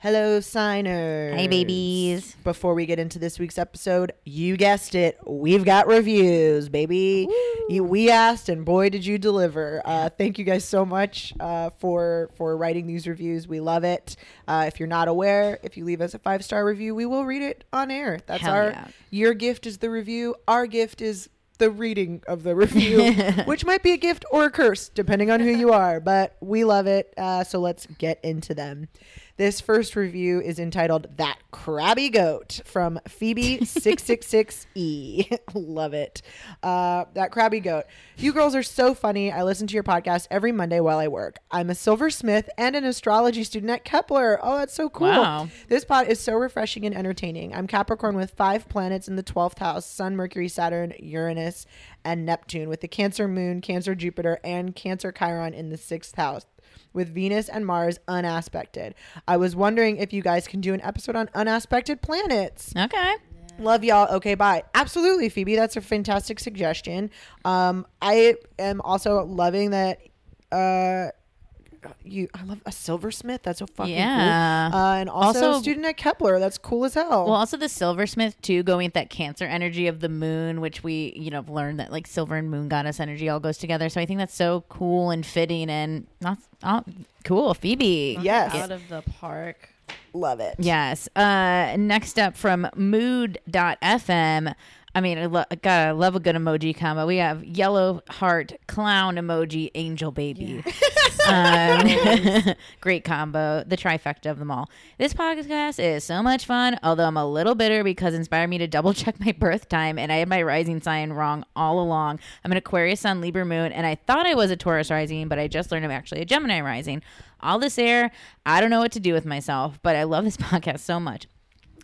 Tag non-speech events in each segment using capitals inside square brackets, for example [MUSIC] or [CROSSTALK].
Hello, signers. Hey, babies. Before we get into this week's episode, you guessed it. We've got reviews, baby. You, we asked, and boy, did you deliver. Uh, thank you guys so much uh, for for writing these reviews. We love it. Uh, if you're not aware, if you leave us a five star review, we will read it on air. That's Hell our. yeah. Your gift is the review. Our gift is the reading of the review, [LAUGHS] which might be a gift or a curse, depending on who you are. But we love it. Uh, so let's get into them. This first review is entitled That Crabby Goat from Phoebe666E. [LAUGHS] Love it. Uh, that Crabby Goat. You girls are so funny. I listen to your podcast every Monday while I work. I'm a silversmith and an astrology student at Kepler. Oh, that's so cool. Wow. This pod is so refreshing and entertaining. I'm Capricorn with five planets in the 12th house Sun, Mercury, Saturn, Uranus, and Neptune, with the Cancer moon, Cancer Jupiter, and Cancer Chiron in the sixth house with Venus and Mars unaspected. I was wondering if you guys can do an episode on unaspected planets. Okay. Love y'all. Okay, bye. Absolutely, Phoebe. That's a fantastic suggestion. Um, I am also loving that. Uh, you, I love a silversmith. That's so fucking Yeah. cool. Uh, and also, Also- a student at Kepler. That's cool as hell. Well, also the silversmith too, going with that Cancer energy of the moon, which we you know have learned that like silver and moon goddess energy all goes together. So I think that's so cool and fitting and not oh, cool, Phoebe. yes, out of the park. love it. Yes. Uh, next up from mood.fm. I mean, I lo- I love a good emoji combo. We have yellow heart, clown emoji, angel baby. [LAUGHS] Um, [LAUGHS] great combo, the trifecta of them all. This podcast is so much fun, although I'm a little bitter because it inspired me to double check my birth time and I had my rising sign wrong all along. I'm an Aquarius sun, Libra moon, and I thought I was a Taurus rising, but I just learned I'm actually a Gemini rising. All this air, I don't know what to do with myself, but I love this [LAUGHS] podcast so much.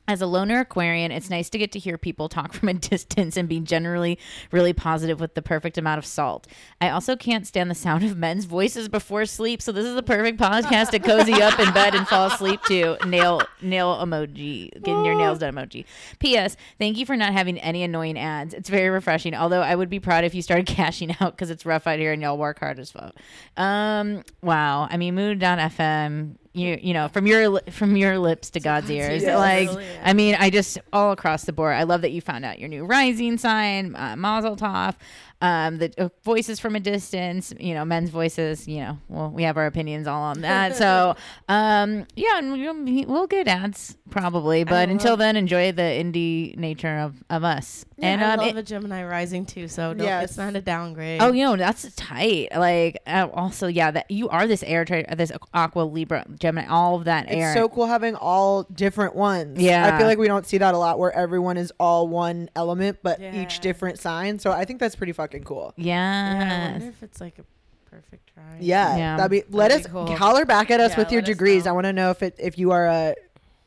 As a loner Aquarian, it's nice to get to hear people talk [LAUGHS] from a distance and be generally really positive with the perfect amount of salt. I also can't stand the sound of men's voices before sleep, so this is the perfect podcast to cozy up in bed and fall asleep to. Nail nail emoji, getting your nails done emoji. P.S. Thank you for not having any annoying ads. It's very refreshing. Although I would be proud if you started [LAUGHS] cashing out because it's rough out here and y'all work hard as fuck. Um, wow. I mean, Mood.fm you you know from your from your lips to God's ears. Yes. Like yeah. I mean, I just all across the board. I love that you found out your new rising sign, uh, Mazel Tov. um, the uh, voices from a distance, you know, men's voices, you know, well, we have our opinions all on that. so, [LAUGHS] um, yeah, and we'll, we'll get ads probably, but until love- then, enjoy the indie nature of, of us. and I um, love it- a Gemini rising too, so no, Yes. it's not a downgrade. Oh, you know that's tight. Like, uh, also, yeah, that you are this air, tra- this Aqua Libra Gemini, all of that It's air. so cool having all different ones. Yeah. I feel like we don't see that a lot where everyone is all one element, but Yeah. each different sign. So I think that's pretty fucking cool. yeah, I wonder if it's like a perfect try. Yeah, Yeah. that'd be. Let That'd us be cool. holler back at us Yeah, with your degrees. I want to know if it if you are a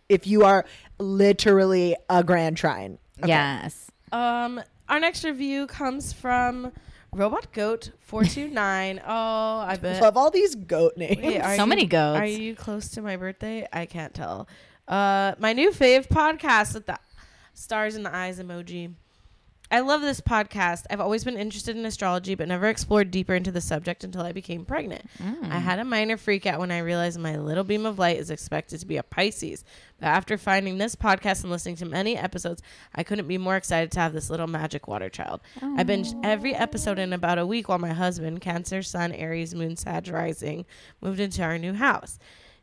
if you are literally a grand trine. Okay. Yes. Um, our next review comes from Robot Goat four two nine. [LAUGHS] Oh, I bet. Love all these goat names. Wait, are So you- many goats. Are you close to my birthday? I can't tell. Uh, my new fave podcast with the stars in the eyes emoji. I love this podcast. I've always been interested in astrology, but never explored deeper into the subject until I became pregnant. Mm. I had a minor freak out when I realized my little beam of light is expected to be a Pisces. But after finding this podcast and listening to many episodes, I couldn't be more excited to have this little magic water child. I binged every episode in about a week while my husband, Cancer, Sun, Aries, Moon, Sag, Rising, moved into our new house.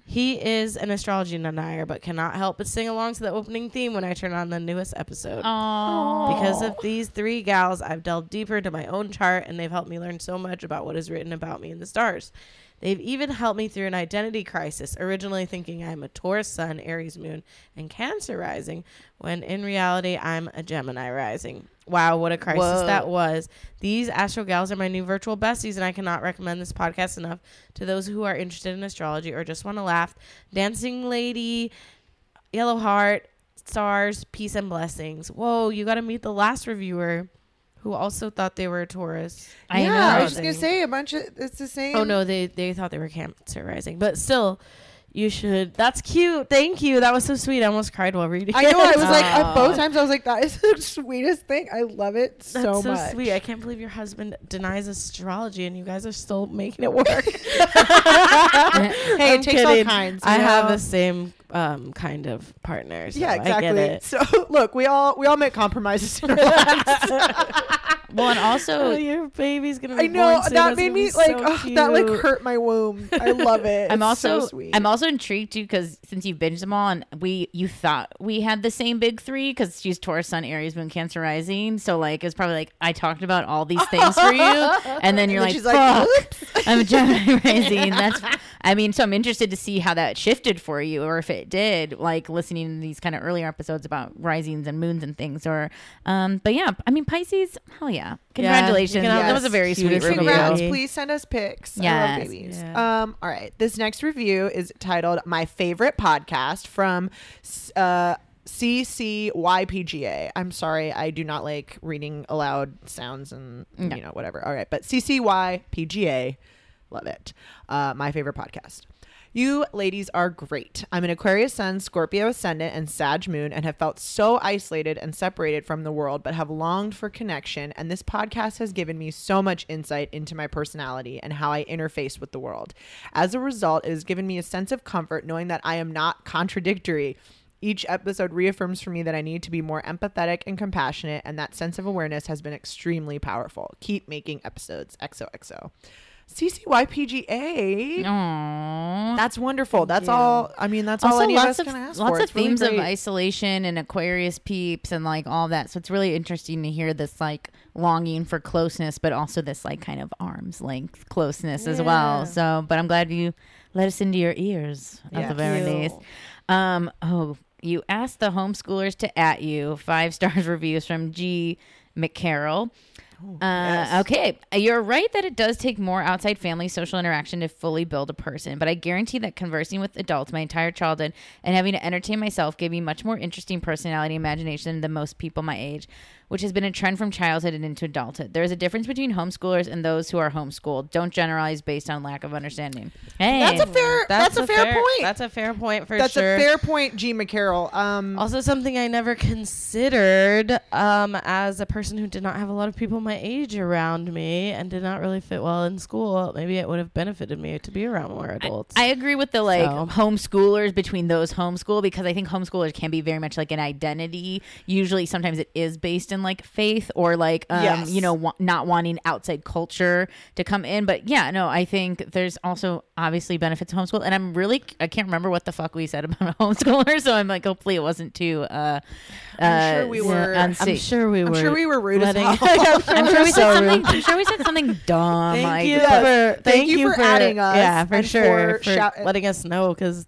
He is an astrology denier, but cannot help but sing along to the opening theme when I turn on the newest episode. Oh. Because of these three gals, I've delved deeper into my own chart and they've helped me learn so much about what is written about me in the stars. They've even helped me through an identity crisis, originally thinking I'm a Taurus sun, Aries moon, and Cancer rising, when in reality I'm a Gemini rising. Wow, what a crisis Whoa. that was. These Astro Gals are my new virtual besties, and I cannot recommend this podcast enough to those who are interested in astrology or just want to laugh. Dancing Lady, Yellow Heart, stars, peace, and blessings. Whoa, you got to meet the last reviewer who also thought they were a Taurus. I yeah, know. I was just gonna say a bunch of it's the same. Oh no, they they thought they were Cancer rising, but still, you should. That's cute. Thank you. That was so sweet. I almost cried while reading. I know. I was like, at both times, I was like, that is the [LAUGHS] sweetest thing. I love it so, so, much. That's so sweet. I can't believe your husband denies astrology and you guys are still making it work. [LAUGHS] [LAUGHS] I'm it takes all kinds. I you have the same um, kind of partners. So yeah, I exactly. So [LAUGHS] look, we all we all make compromises in our lives. Well, and [LAUGHS] Oh, also, your baby's gonna. Be I know born soon. that made me like so ugh, that like hurt my womb. I love it. [LAUGHS] I'm It's also so sweet. I'm also intrigued too because since you've binged them all and we you thought we had the same big three because she's Taurus, Sun, Aries, Moon, Cancer, Rising. So like it's probably like I talked about all these things for you, [LAUGHS] and then you're then like, she's like, I'm a Gemini Rising. That's I mean, so I'm interested to see how that shifted for you, or if it did, like listening to these kind of earlier episodes about risings and moons and things, or um. But yeah, I mean Pisces, hell yeah, congratulations. can have That was a the very sweet cutest review. Congrats! Please send us pics. I love babies. Yeah. Um. All right. This next review is titled "My Favorite Podcast" from uh, CCYPGA. I'm sorry, I do not like reading aloud sounds and No. you know whatever. All right, but CCYPGA, love it. Uh, my favorite podcast. You ladies are great. I'm an Aquarius Sun, Scorpio Ascendant, and Sag Moon, and have felt so isolated and separated from the world, but have longed for connection. And this podcast has given me so much insight into my personality and how I interface with the world. As a result, it has given me a sense of comfort knowing that I am not contradictory. Each episode reaffirms for me that I need to be more empathetic and compassionate, and that sense of awareness has been extremely powerful. Keep making episodes. XOXO. CCYPGA. Aww. That's wonderful. That's you. all. I mean, that's all also any of lots us of can ask lots for. of It's really themes of isolation and Aquarius peeps and like all that. So it's really interesting to hear this like longing for closeness, but also this like kind of arm's length closeness as well. So, but I'm glad you let us into your ears at Yeah. the very Cute. least. Um, oh, you asked the homeschoolers to at you five stars [LAUGHS] reviews from G. McCarroll. Uh, yes. Okay, you're right that it does take more outside family social interaction to fully build a person, but I guarantee that conversing with adults my entire childhood and having to entertain myself gave me much more interesting personality and imagination than most people my age, which has been a trend from childhood and into adulthood. There is a difference between homeschoolers and those who are homeschooled. Don't generalize based on lack of understanding. Hey, That's a fair. That's, a fair, point. That's a fair point for That's sure. a fair point, G. McCarroll. Um, Also, something I never considered um, as a person who did not have a lot of people my age around me and did not really fit well in school, maybe it would have benefited me to be around more adults. I agree with the like So- homeschoolers between those homeschool because I think homeschoolers can be very much like an identity. Usually, sometimes it is based in like faith or like um, Yes. you know wa- not wanting outside culture to come in. But yeah, no, I think there's also obviously benefits to homeschool, and I'm really I can't remember what the fuck we said [LAUGHS] about a homeschooler, so I'm like hopefully it wasn't too. Uh, I'm sure uh, we were- I'm sure we were I'm sure we were rude as letting- hell. [LAUGHS] I'm sure we so said rude. something. I'm sure we said something [LAUGHS] dumb. Thank like, you but- for Thank you for adding us Yeah, for sure. for For, shout- letting us know because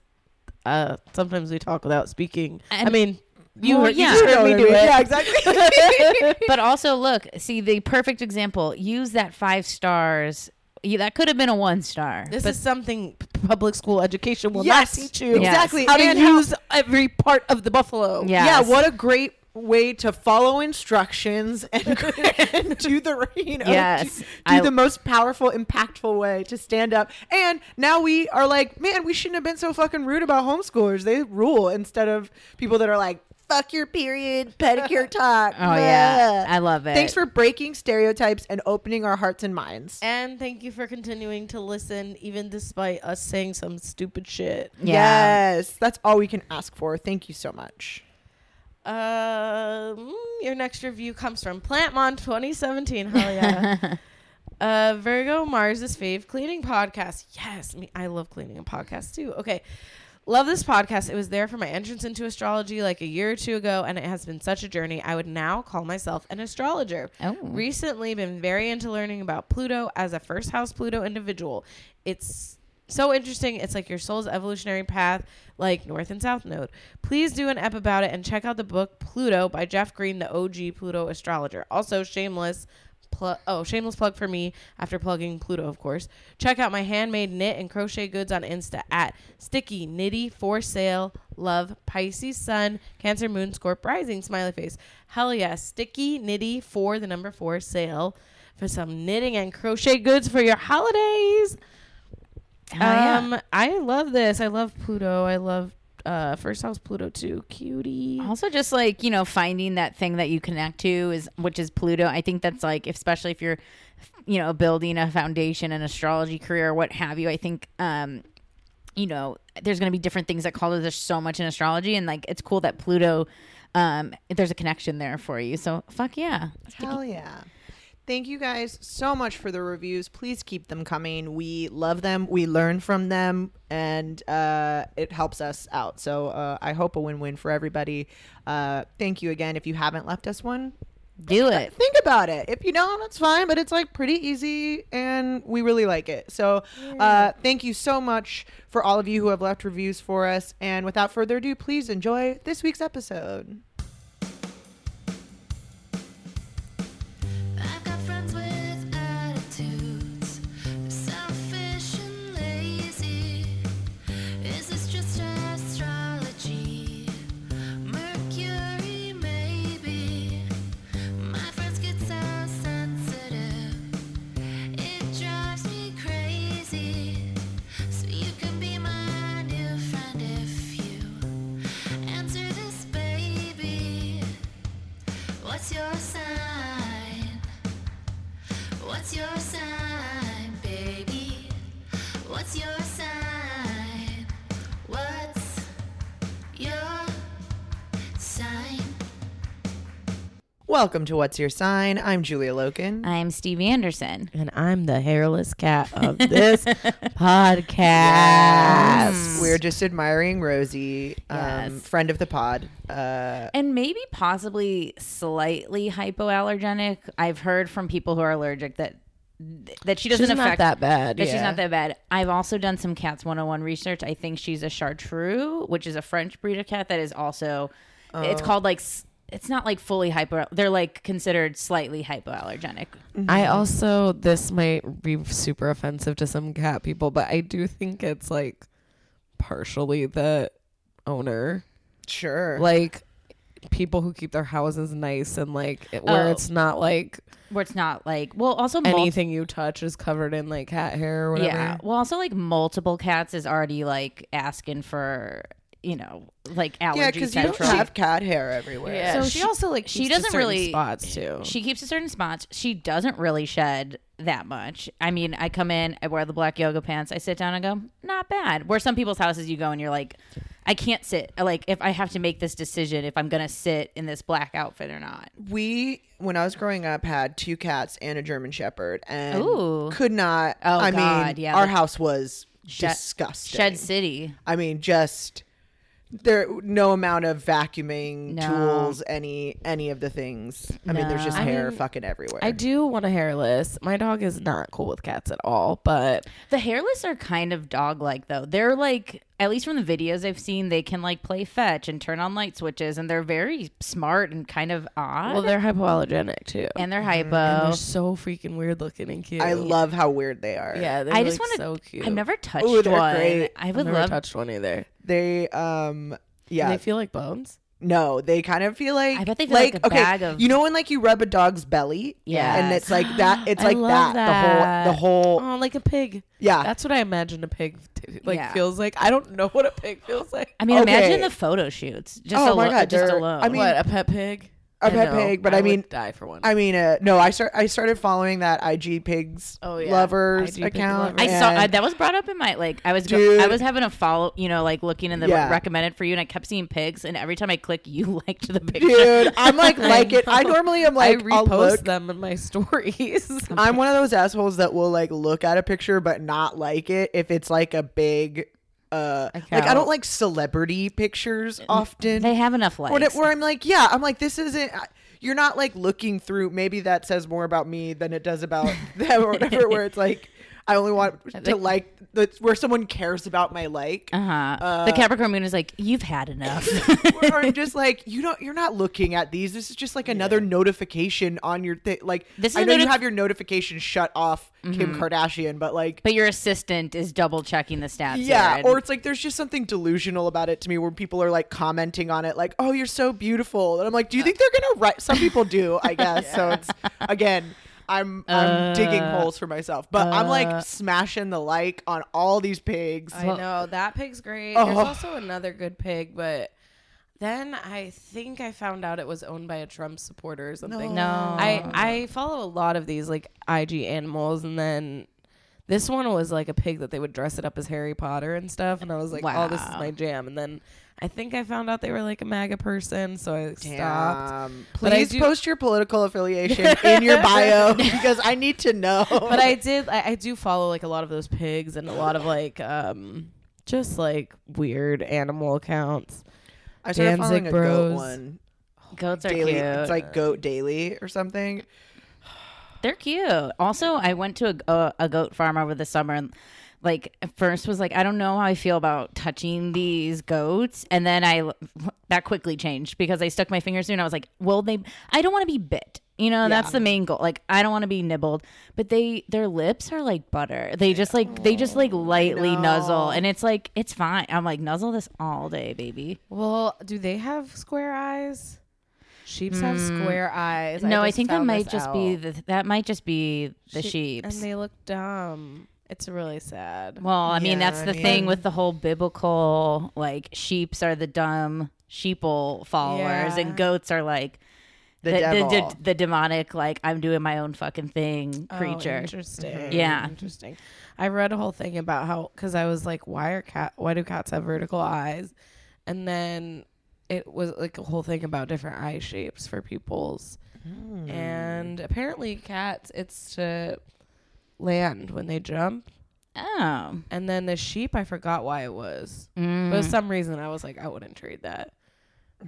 uh, sometimes we talk without speaking. I mean, you Well, heard, yeah. you just You know heard me do it. Yeah, exactly. [LAUGHS] but also look, see the perfect example. Use that five stars. You, that could have been a one star. This but is something public school education will Yes, not teach you. Yes. exactly. How to And how- use every part of the buffalo. Yeah. Yeah, what a great way to follow instructions and, [LAUGHS] and do the you [LAUGHS] know Yes. do, do I- the most powerful, impactful way to stand up. And now we are like, man, we shouldn't have been so fucking rude about homeschoolers. They rule instead of people that are like, fuck your period, pedicure [LAUGHS] talk. Oh yeah, I love it. Thanks for breaking stereotypes and opening our hearts and minds. And thank you for continuing to listen, even despite us saying some stupid shit. Yeah. Yes, that's all we can ask for. Thank you so much. Um, your next review comes from Plantmon 2017. Hell yeah. [LAUGHS] uh, Virgo Mars's fave cleaning podcast. Yes, me. I love cleaning a podcast too. Okay. Love this podcast. It was there for my entrance into astrology like a year or two ago, and it has been such a journey. I would now call myself an astrologer. Oh. Recently, been very into learning about Pluto as a first house Pluto individual. It's so interesting. It's like your soul's evolutionary path, like North and South Node. Please do an ep about it and check out the book Pluto by Jeff Green, the OG Pluto astrologer. Also, shameless. Pl- oh, shameless plug for me after plugging Pluto, of course. Check out my handmade knit and crochet goods on Insta at Sticky Nitty for Sale. Love Pisces Sun, Cancer Moon, Scorp Rising, smiley face. Hell yes, Sticky Nitty for the number four sale for some knitting and crochet goods for your holidays. Yeah. Um, I love this. I love Pluto. I love uh First House Pluto too. Cutie. Also, just like you know, finding that thing that you connect to is which is Pluto. I think that's like, especially if you're, you know, building a foundation, an astrology career, or what have you. I think, um, you know, there's going to be different things that call it. There's so much in astrology, and like it's cool that Pluto, um, there's a connection there for you. So fuck yeah, Hell yeah. Thank you guys so much for the reviews. Please keep them coming. We love them. We learn from them, and uh, it helps us out. So uh, I hope a win-win for everybody. Uh, thank you again. If you haven't left us one, do it. think about it. If you don't, that's fine. But it's like pretty easy, and we really like it. So uh, thank you so much for all of you who have left reviews for us. And without further ado, please enjoy this week's episode. What's Welcome to What's Your Sign. I'm Julia Loken. I'm Stevie Anderson. And I'm the hairless cat of this [LAUGHS] podcast. Yes. We're just admiring Rosie, um, Yes. friend of the pod. Uh, and maybe possibly slightly hypoallergenic. I've heard from people who are allergic that that she doesn't She's not affect that bad. That she's not that bad. I've also done some cats 101 research. I think she's a chartreux, which is a French breed of cat that is also it's called like s- it's not like fully hypo they're like considered slightly hypoallergenic. Mm-hmm. I also this might be super offensive to some cat people, but I do think it's like partially the owner, sure. like people who keep their houses nice and like it, where Oh. it's not like Where it's not like well also mul- anything you touch is covered in like cat hair or whatever. Yeah. Well, also like multiple cats is already like asking for you know, like allergy Yeah, because you don't central. have cat hair everywhere. Yeah, So she, she- also like she doesn't certain really- spots too. She keeps a certain spots. She doesn't really shed that much. I mean, I come in, I wear the black yoga pants, I sit down and go, not bad. Where some people's houses you go and you're like, I can't sit. Like if I have to make this decision if I'm gonna sit in this black outfit or not. We, when I was growing up, had two cats and a German Shepherd, and Ooh. could not. Oh, I God, mean, yeah, our house was Shed- disgusting. Shed City. I mean, just there no amount of vacuuming No. tools, any any of the things. I mean, there's just No. I hair mean, fucking everywhere. I do want a hairless. My dog is not cool with cats at all, but The hairless are kind of dog like though. They're like at least from the videos I've seen, they can like play fetch and turn on light switches and they're very smart and kind of odd. well, they're hypoallergenic too. and they're hypo. And they're so freaking weird looking and cute. I love how weird they are. Yeah, they're I like just want to. so cute. I've never touched Ooh, one. great. I I've never love. touched one either. They um yeah. Do they feel like bones? No, they kind of feel like I bet they feel like a okay, bag of- You know when like you rub a dog's belly? yeah, And it's like that it's [GASPS] I like love that, the whole the whole Oh, like a pig. yeah. That's what I imagine a pig t- like Yeah. feels like. I don't know what a pig feels like. I mean, Okay. imagine the photo shoots. Just Oh alo- my God, just they're- alone. I mean- what a pet pig? A I pet know. pig, but I would mean- die for one. I mean, uh, no, I start. I started following that IG pigs Oh, yeah. lovers IG pig account. lovers. I saw I, that was brought up in my like I was go- I was having a follow you know like looking in the Yeah. recommended for you and I kept seeing pigs and every time I click you [LAUGHS] liked the picture. Dude, I'm [LAUGHS] like like it. I normally am like I'll repost them in my [LAUGHS] stories. I'm one of those assholes that will like look at a picture but not like it if it's like a big uh like I don't like celebrity pictures often. They have enough likes. When it- where I'm like, yeah, I'm like, this isn't. I- You're not like looking through. Maybe that says more about me than it does about [LAUGHS] them or whatever. Where it's like, I only want [LAUGHS] to like the where someone cares about my like. uh-huh. the Capricorn moon is like you've had enough. [LAUGHS] where I'm just like, you don't. You're not looking at these. This is just like another notification on your thing. Like, This is I know you have your notification shut off, Kim Kardashian, but like. but your assistant is double checking the stats. yeah, and- or it's like there's just something delusional about it to me where people are like commenting on it, like, "Oh, you're so beautiful," and I'm like, "Do you think they're gonna write?" Some people do, I [LAUGHS] guess. So it's again, I'm I'm digging uh, holes for myself, but I'm like uh, smashing the like on all these pigs. I know that pig's great. Oh. There's also another good pig, but then I think I found out it was owned by a Trump supporter or something. No. I I follow a lot of these like IG animals, and then this one was like a pig that they would dress it up as Harry Potter and stuff, and I was like, oh, this is my jam. And then I think I found out they were like a MAGA person, so I stopped. Damn. But I Please do- post your political affiliation in your bio [LAUGHS] because I need to know. But I did. I, I do follow like a lot of those pigs and a lot of like um just like weird animal accounts. I started Danzig following a goat one. goats are Daily, cute. it's like Goat Daily or something. They're cute. Also, I went to a, a, a goat farm over the summer and like at first was like I don't know how I feel about touching these goats and then I that quickly changed because I stuck my fingers through and I was like, "Well, they I don't want to be bit." You know, that's the main goal. Like I don't want to be nibbled, but they their lips are like butter. They just like they just like oh, lightly nuzzle and it's like it's fine. I'm like nuzzle this all day, baby. Well, do they have square eyes? Sheeps have mm. square eyes. no, I just think that might just be the that might just be the She- sheeps. and they look dumb. It's really sad. Well, I mean, Yeah, that's I the mean- thing with the whole biblical, like, sheeps are the dumb sheeple followers, Yeah. and goats are like The the, devil. the, the demonic, like, I'm doing my own fucking thing Oh, creature. interesting. Yeah. interesting. I read a whole thing about how because I was like, why are cat? Why do cats have vertical eyes? And then it was like a whole thing about different eye shapes for people's. Hmm. And apparently, cats it's to land when they jump. oh. And then the sheep, I forgot why it was. Mm. But for some reason, I was like, I wouldn't trade that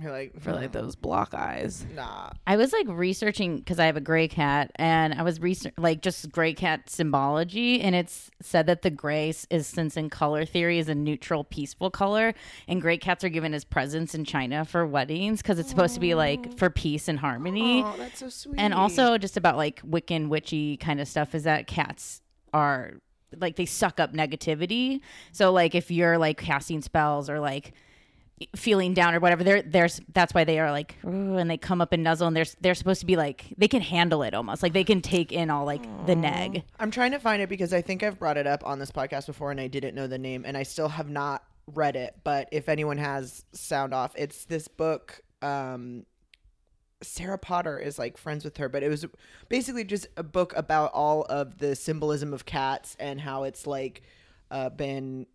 You're like, for like those block eyes. nah. I was like researching because I have a gray cat, and I was research like just gray cat symbology, and it's said that the gray is since in color theory is a neutral, peaceful color, and gray cats are given as presents in China for weddings because it's supposed to be like for peace and harmony. Oh, that's so sweet. and also just about like Wiccan witchy kind of stuff is that cats are like they suck up negativity. So like if you're like casting spells or like feeling down or whatever, they're there's that's why they are like and they come up and nuzzle and they're they're supposed to be like they can handle it almost like they can take in all like the neg. I'm trying to find it because I think I've brought it up on this podcast before and I didn't know the name and I still have not read it, but if anyone has sound off, it's this book. Um, Sarah Potter is like friends with her, but it was basically just a book about all of the symbolism of cats and how it's like uh, been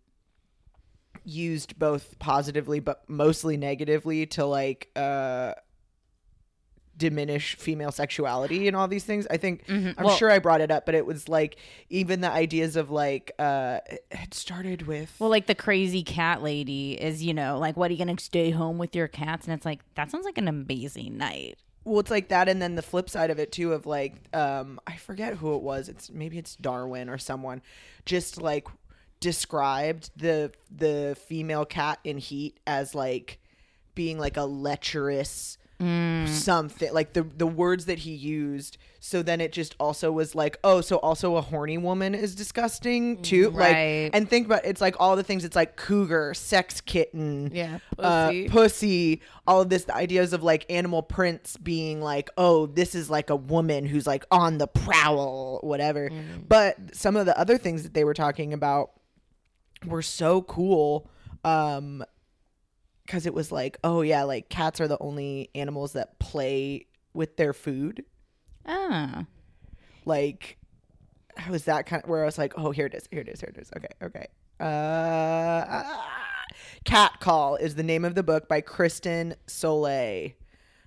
used both positively but mostly negatively to like uh diminish female sexuality and all these things. I think I'm Mm-hmm. Well- sure I brought it up, but it was like even the ideas of like uh it it started with Well, like the crazy cat lady is, you know, like, what are you going to stay home with your cats? And it's like, that sounds like an amazing night. well it's like that and then the flip side of it too of like um i forget who it was it's maybe it's darwin or someone just like described the the female cat in heat as like being like a lecherous mm. something like the the words that he used so then it just also was like oh so also a horny woman is disgusting mm, too Right. like and think about it's like all the things it's like cougar sex kitten Yeah, uh, pussy. pussy, all of this, the ideas of like animal prints being like, oh, this is like a woman who's like on the prowl, whatever. Mm. But some of the other things that they were talking about were so cool. Um, because it was like, oh yeah, like cats are the only animals that play with their food. Ah. Like, how was that kind of where I was like, oh, here it is, here it is, here it is. Okay, okay. Uh, ah. Cat Call is the name of the book by Kristen Sollée.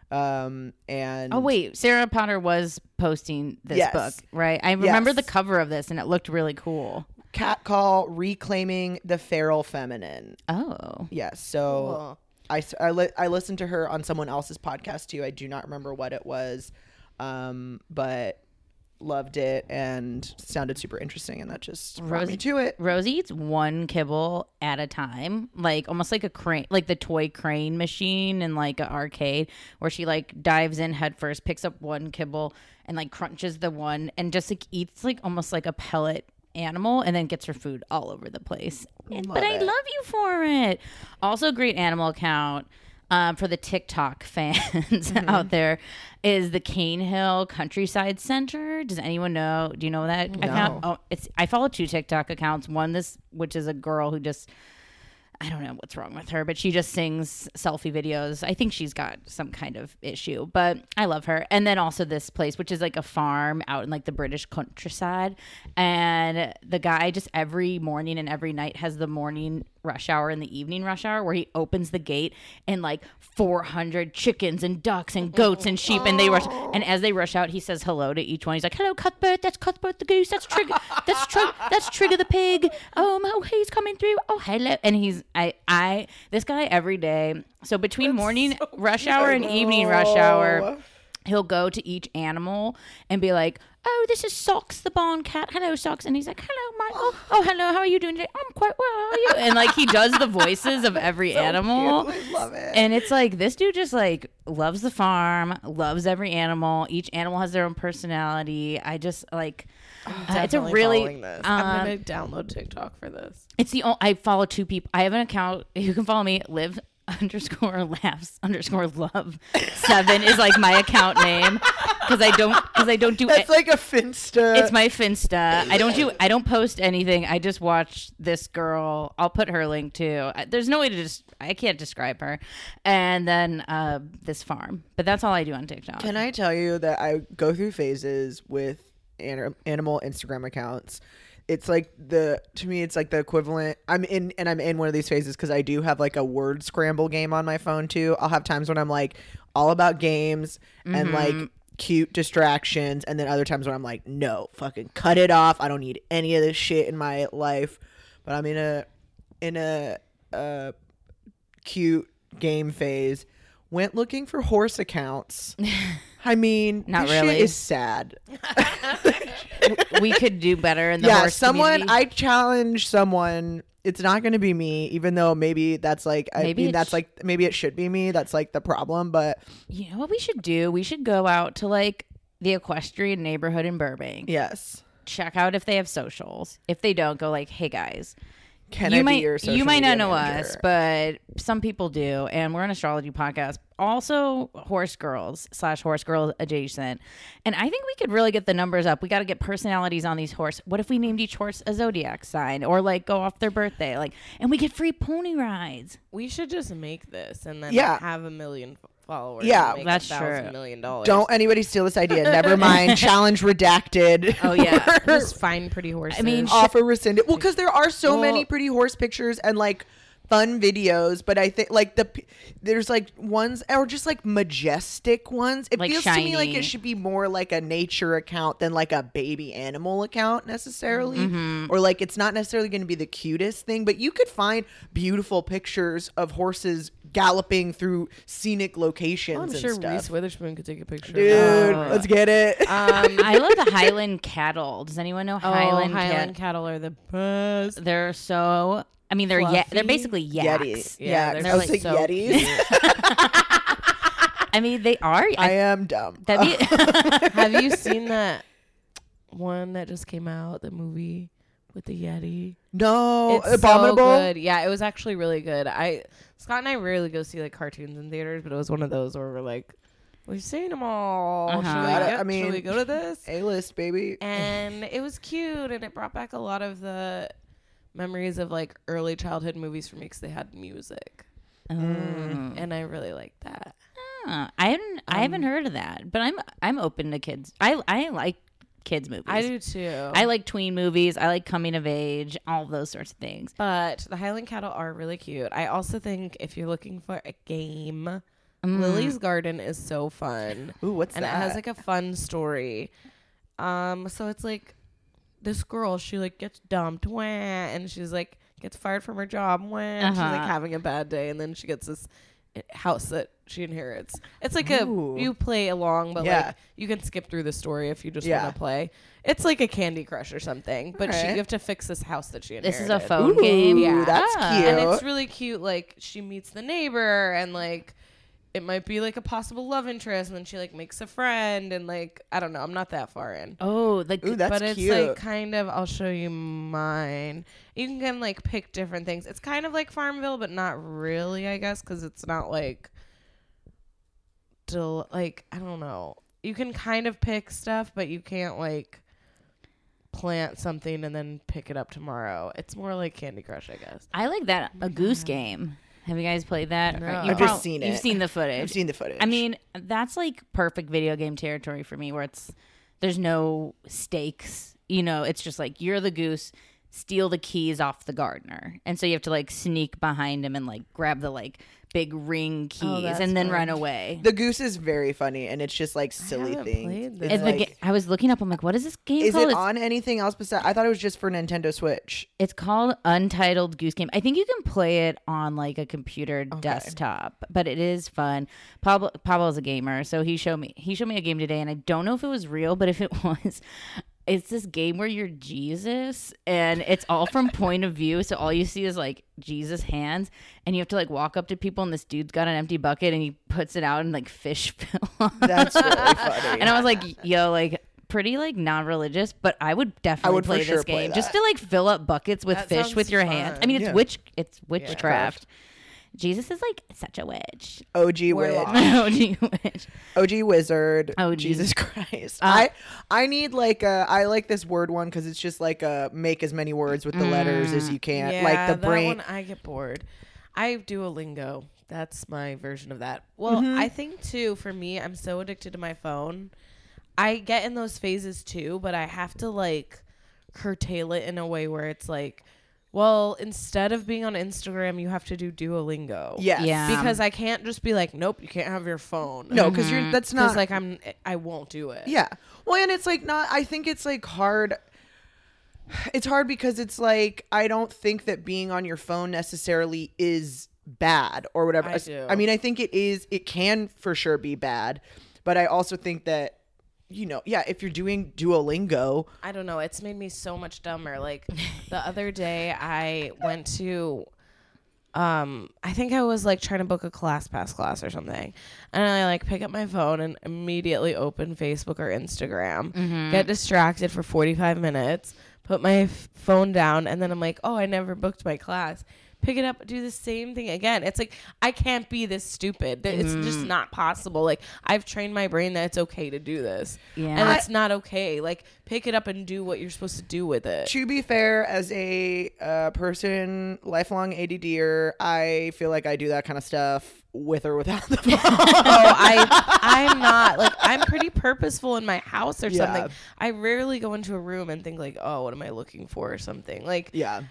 Um, and Oh, wait. Sarah Potter was posting this Yes. book, right? I remember the cover of this and it looked really cool. Cat Call Reclaiming the Feral Feminine. Oh. Yes. So I, s- I, li- I listened to her on someone else's podcast too. I do not remember what it was, um, but loved it and sounded super interesting, and that just brought me Rosie- to it. Rosie eats one kibble at a time, like almost like a crane, like the toy crane machine in like an arcade, where she like dives in head first, picks up one kibble, and like crunches the one, and just like eats like almost like a pellet animal, and then gets her food all over the place. And- but I it. love you for it. Also, great animal account. Um, for the TikTok [LAUGHS] fans out there, is the Cane Hill Countryside Center. Does anyone know? Do you know that account? Oh, it's I follow two TikTok accounts. One this, which is a girl who just I don't know what's wrong with her, but she just sings selfie videos. I think she's got some kind of issue, but I love her. And then also this place, which is like a farm out in like the British countryside. And the guy just every morning and every night has the morning rush hour in the evening rush hour where he opens the gate and like 400 chickens and ducks and goats and sheep and they rush and as they rush out he says hello to each one. He's like hello cuthbert. That's cuthbert the goose. That's trigger that's trigger that's trigger the pig. Um oh he's coming through. Oh hello. And he's i i this guy every day. So between morning rush hour and evening rush hour he'll go to each animal and be like, "Oh, this is Socks the barn cat. Hello, Socks." And he's like, "Hello, Michael. [LAUGHS] Oh, hello. How are you doing today? I'm quite well. How are you?" And like he does the voices of every [LAUGHS] animal. I love it. And it's like this dude just like loves the farm, loves every animal. Each animal has their own personality. I just like uh, it's a really um, I'm gonna download TikTok for this. it's the only, I follow two people. I have an account. [LAUGHS] You can follow me. Live [LAUGHS] underscore laughs underscore love seven is like my account name because I don't because I don't do That's it. like a finsta. It's my Finsta. I don't do. [LAUGHS] I don't post anything. I just watch this girl. I'll put her link too. I- There's no way to just. I can't describe her. And then uh, this farm. But that's all I do on TikTok. Can I tell you that I go through phases with an- animal Instagram accounts? It's like the to me, it's like the equivalent. I'm in and I'm in one of these phases because I do have like a word scramble game on my phone too. I'll have times when I'm like all about games and like cute distractions, and then other times when I'm like, no, fucking cut it off. I don't need any of this shit in my life. But I'm in a in a uh cute game phase. Went looking for horse accounts. [LAUGHS] I mean, Not this shit really. is sad. [LAUGHS] we could do better in the yeah, someone. community. I challenge someone. It's not going to be me, even though maybe that's like. I Maybe mean, it that's sh- like maybe it should be me. That's like the problem. But You know what we should do? We should go out to like the equestrian neighborhood in Burbank. yes, Check out if they have socials. If they don't, go like, "Hey guys, can you I might be your social you might not know manager? us, but some people do, and we're an astrology podcast. Also horse girls slash horse girls adjacent. And I think we could really get the numbers up. We got to get personalities on these horse. What if we named each horse a zodiac sign or like go off their birthday? Like, and we get free pony rides. We should just make this and then Yeah. have a million followers. Yeah. and make That's a true. million dollars. Don't anybody steal this idea. Never mind. [LAUGHS] Challenge redacted. Oh yeah. [LAUGHS] just find pretty horses. I mean, offer rescinded. Well, because there are so Well- many pretty horse pictures and like fun videos, but I think like the there's like ones or just like majestic ones. It Like feels to me like it should be more like a nature account than like a baby animal account necessarily, Mm-hmm. or like it's not necessarily going to be the cutest thing, but you could find beautiful pictures of horses galloping through scenic locations. I'm and sure stuff. Reese Witherspoon could take a picture. Dude, of that. let's get it. Um, I love the Highland [LAUGHS] cattle. Does anyone know Highland? oh, Highland, Highland, cat- cattle are the best. They're so. I mean, they're yeah, they're basically yaks. Yeti. Yeah, Yeah, they're I was like like so Yetis. [LAUGHS] I mean, they are. I I, am dumb. that'd be, [LAUGHS] Have you seen that one that just came out? The movie with the Yeti. no, it's abominable. so good. Yeah, it was actually really good. I Scott and I rarely go see like cartoons in theaters, but it was one of those where we're like, we've seen them all. Should, we Uh-huh. Gotta- get- I mean- should we go to this? A list, baby. and it was cute, and it brought back a lot of the memories of like early childhood movies for me because they had music, Oh. and I really like that. Huh. I haven't I haven't heard of that, but I'm I'm open to kids. I I like kids movies. I do too. I like tween movies. I like coming of age, all those sorts of things. But the Highland cattle are really cute. I also think if you're looking for a game, Mm. Lily's Garden is so fun. Ooh, what's and that? And it has like a fun story. Um, so it's like this girl, she like gets dumped, wah, and she's like gets fired from her job, wah, and she's like Uh-huh. having a bad day, and then she gets this i- house that she inherits. It's like a you play along, but Yeah. like you can skip through the story if you just Yeah. want to play. It's like a Candy Crush or something, but she, Alright. you have to fix this house that she inherits. This is a phone Ooh, game. Yeah. that's Ah. cute. and it's really cute. Like she meets the neighbor, and like it might be like a possible love interest, and then she like makes a friend, and like I don't know. I'm not that far in. Oh, like Ooh, that's but it's cute. like kind of I'll show you mine. You can kind of like pick different things. It's kind of like Farmville, but not really, I guess, because it's not like del- like I don't know. You can kind of pick stuff, but you can't like plant something and then pick it up tomorrow. It's more like Candy Crush, I guess. I like that a goose game. Have you guys played that? No. Or I've you've just seen it. You've seen the [LAUGHS] footage. I've seen the footage. I mean, that's like perfect video game territory for me where it's there's no stakes. You know, it's just like you're the goose, steal the keys off the gardener. And so you have to like sneak behind him and like grab the like big ring oh, keys Oh, and then run away. the goose is very funny, and it's just like silly haven't things. this. It's It's like- ga- I was looking up. I'm like, what is this game is called? it It's- on anything else besides? I thought it was just for Nintendo Switch. It's called Untitled Goose Game. I think you can play it on like a computer desktop, but it is fun. Pablo Pablo's a gamer, so he showed me he showed me a game today, and I don't know if it was real, but if it [LAUGHS] was, it's this game where you're Jesus, and it's all from [LAUGHS] point of view. So all you see is like Jesus' hands, and you have to like walk up to people, and this dude's got an empty bucket, and he puts it out, and like fish [LAUGHS] fill. on That's really funny. and I was like, yo, like pretty like non-religious, but I would definitely would for play sure this play game just to like fill up buckets with That fish with your hands. I mean, it's Yeah. witch, it's witchcraft. Jesus is like such a witch. OG Warlock. witch, oh, [LAUGHS] gee, witch. OG wizard. OG. Jesus Christ. Uh, I I need like a I like this word one because it's just like a make as many words with the letters as you can. Yeah, like the that brain. one I get bored. I do Duolingo. That's my version of that. Well, Mm-hmm. I think too for me, I'm so addicted to my phone. I get in those phases too, but I have to like curtail it in a way where it's like, well, instead of being on Instagram, you have to do Duolingo. Yes. Yeah. Because I can't just be like, nope, you can't have your phone. No, because you're mm-hmm. that's not like I'm, I won't do it. Yeah. Well, and it's like not. I think it's like hard. It's hard because it's like I don't think that being on your phone necessarily is bad or whatever. I As- do. I mean, I think it is. It can for sure be bad, but I also think that you know, yeah, if you're doing Duolingo, I don't know. It's made me so much dumber. Like the other day, I went to, um, I think I was like trying to book a class pass class or something, and I like pick up my phone and immediately open Facebook or Instagram, get distracted for forty five minutes, put my f- phone down, and then I'm like, oh, I never booked my class. Pick it up, do the same thing again. It's like I can't be this stupid. That It's just Mm. not possible. Like I've trained my brain that it's okay to do this, Yeah. and it's not okay. Like pick it up and do what you're supposed to do with it. To be fair, as a uh, person, lifelong ADDer, I feel like I do that kind of stuff with or without the [LAUGHS] phone. oh, I I'm not like I'm pretty purposeful in my house or Yeah. something. I rarely go into a room and think like, oh, what am I looking for or something. Like, yeah.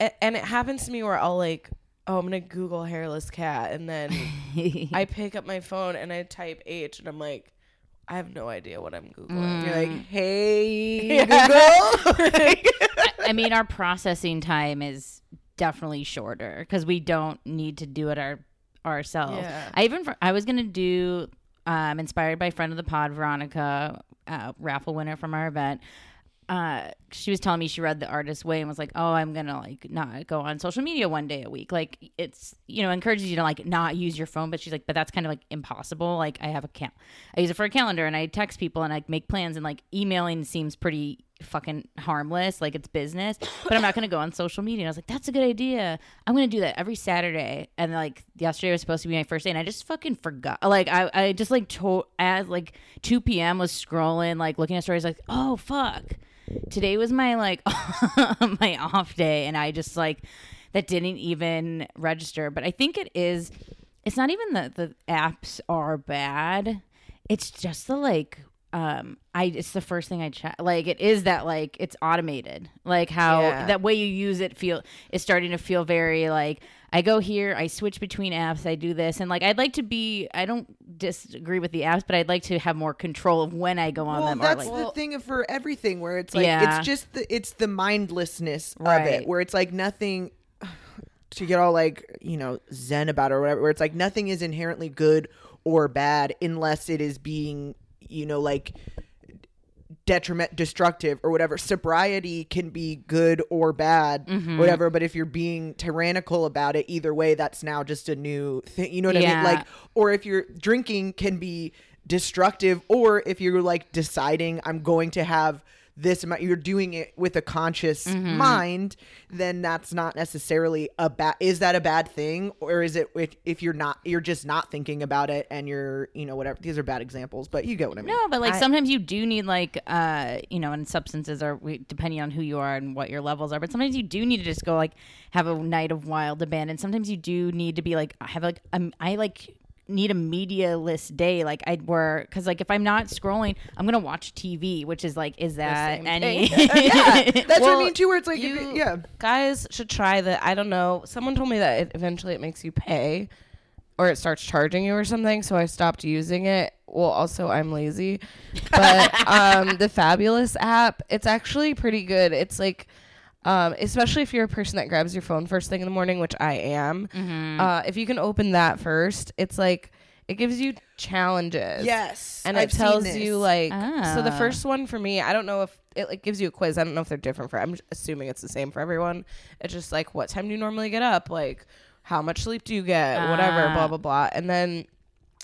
A- and it happens to me where I'll like, oh, I'm gonna Google hairless cat, and then [LAUGHS] I pick up my phone and I type H, and I'm like, I have no idea what I'm googling. You're like, hey, [LAUGHS] Google. [LAUGHS] I mean, our processing time is definitely shorter because we don't need to do it our ourselves. Yeah. I even I was gonna do um, inspired by friend of the pod Veronica, uh, raffle winner from our event. Uh, she was telling me she read the artist's way and was like, "Oh, I'm gonna like not go on social media one day a week." Like it's you know encourages you to like not use your phone, but she's like, "But that's kind of like impossible." Like I have a cal- I use it for a calendar and I text people and I make plans and like emailing seems pretty fucking harmless, like it's business. But I'm not gonna go on social media. And I was like, "That's a good idea. I'm gonna do that every Saturday." And like yesterday was supposed to be my first day, and I just fucking forgot. Like I I just like to as like 2 p.m. was scrolling like looking at stories like, "Oh fuck." Today was my like [LAUGHS] my off day and i just like that didn't even register. But i think it is it's not even that the apps are bad. It's just the like um i it's the first thing i check like it is that like it's automated. Like how Yeah. that way you use it feel is starting to feel very like i go here i switch between apps i do this and like i'd like to be i don't disagree with the apps but i'd like to have more control of when i go on well, them or that's like the thing for everything where it's like Yeah. it's just the it's the mindlessness of it where it's like nothing [SIGHS] to get all like you know zen about or whatever where it's like nothing is inherently good or bad unless it is being you know like detriment destructive or whatever. Sobriety can be good or bad Mm-hmm. whatever but if you're being tyrannical about it either way that's now just a new thing you know what i mean? Like or if you're drinking can be destructive or if you're like deciding i'm going to have this amount you're doing it with a conscious Mm-hmm. mind then that's not necessarily a bad is that a bad thing or is it if, if you're not you're just not thinking about it and you're you know whatever these are bad examples but you get what i mean No, but like sometimes you do need like uh you know, and substances are we- depending on who you are and what your levels are. But sometimes you do need to just go like have a night of wild abandon. Sometimes you do need to be like I have like um, I like need a media-less day like i were because like if i'm not scrolling i'm gonna watch tv which is like is that any [LAUGHS] [LAUGHS] yeah that's what i mean too where it's like if you- it- yeah guys should try that. I don't know. Someone told me that it, eventually it makes you pay or it starts charging you or something. So I stopped using it. Well, also I'm lazy, but [LAUGHS] um, the Fabulous app, it's actually pretty good. It's like, um, especially if you're a person that grabs your phone first thing in the morning, which I am. Uh, if you can open that first, it's like it gives you challenges. Yes and I've it tells you like so the Ah. first one for me i don't know if it like gives you a quiz. I don't know if they're different for i'm assuming it's the same for everyone. It's just like what time do you normally get up? Like how much sleep do you get? Whatever Ah. blah blah blah. And then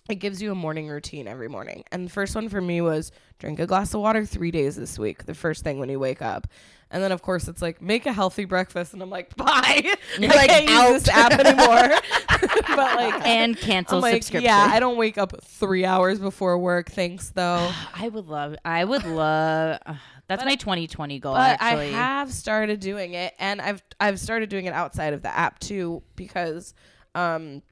it gives you a morning routine every morning and the first one for me was drink a glass of water three days this week the first thing when you wake up and then of course it's like make a healthy breakfast and i'm like [LAUGHS] bye You're i like, can't out. use this app anymore [LAUGHS] [LAUGHS] but like and cancel I'm like, subscription yeah, I don't wake up three hours before work. Thanks, though. [SIGHS] I would love i would love [SIGHS] uh, that's my 2020 goal But actually I have started doing it, and I've I've started doing it outside of the app too because um,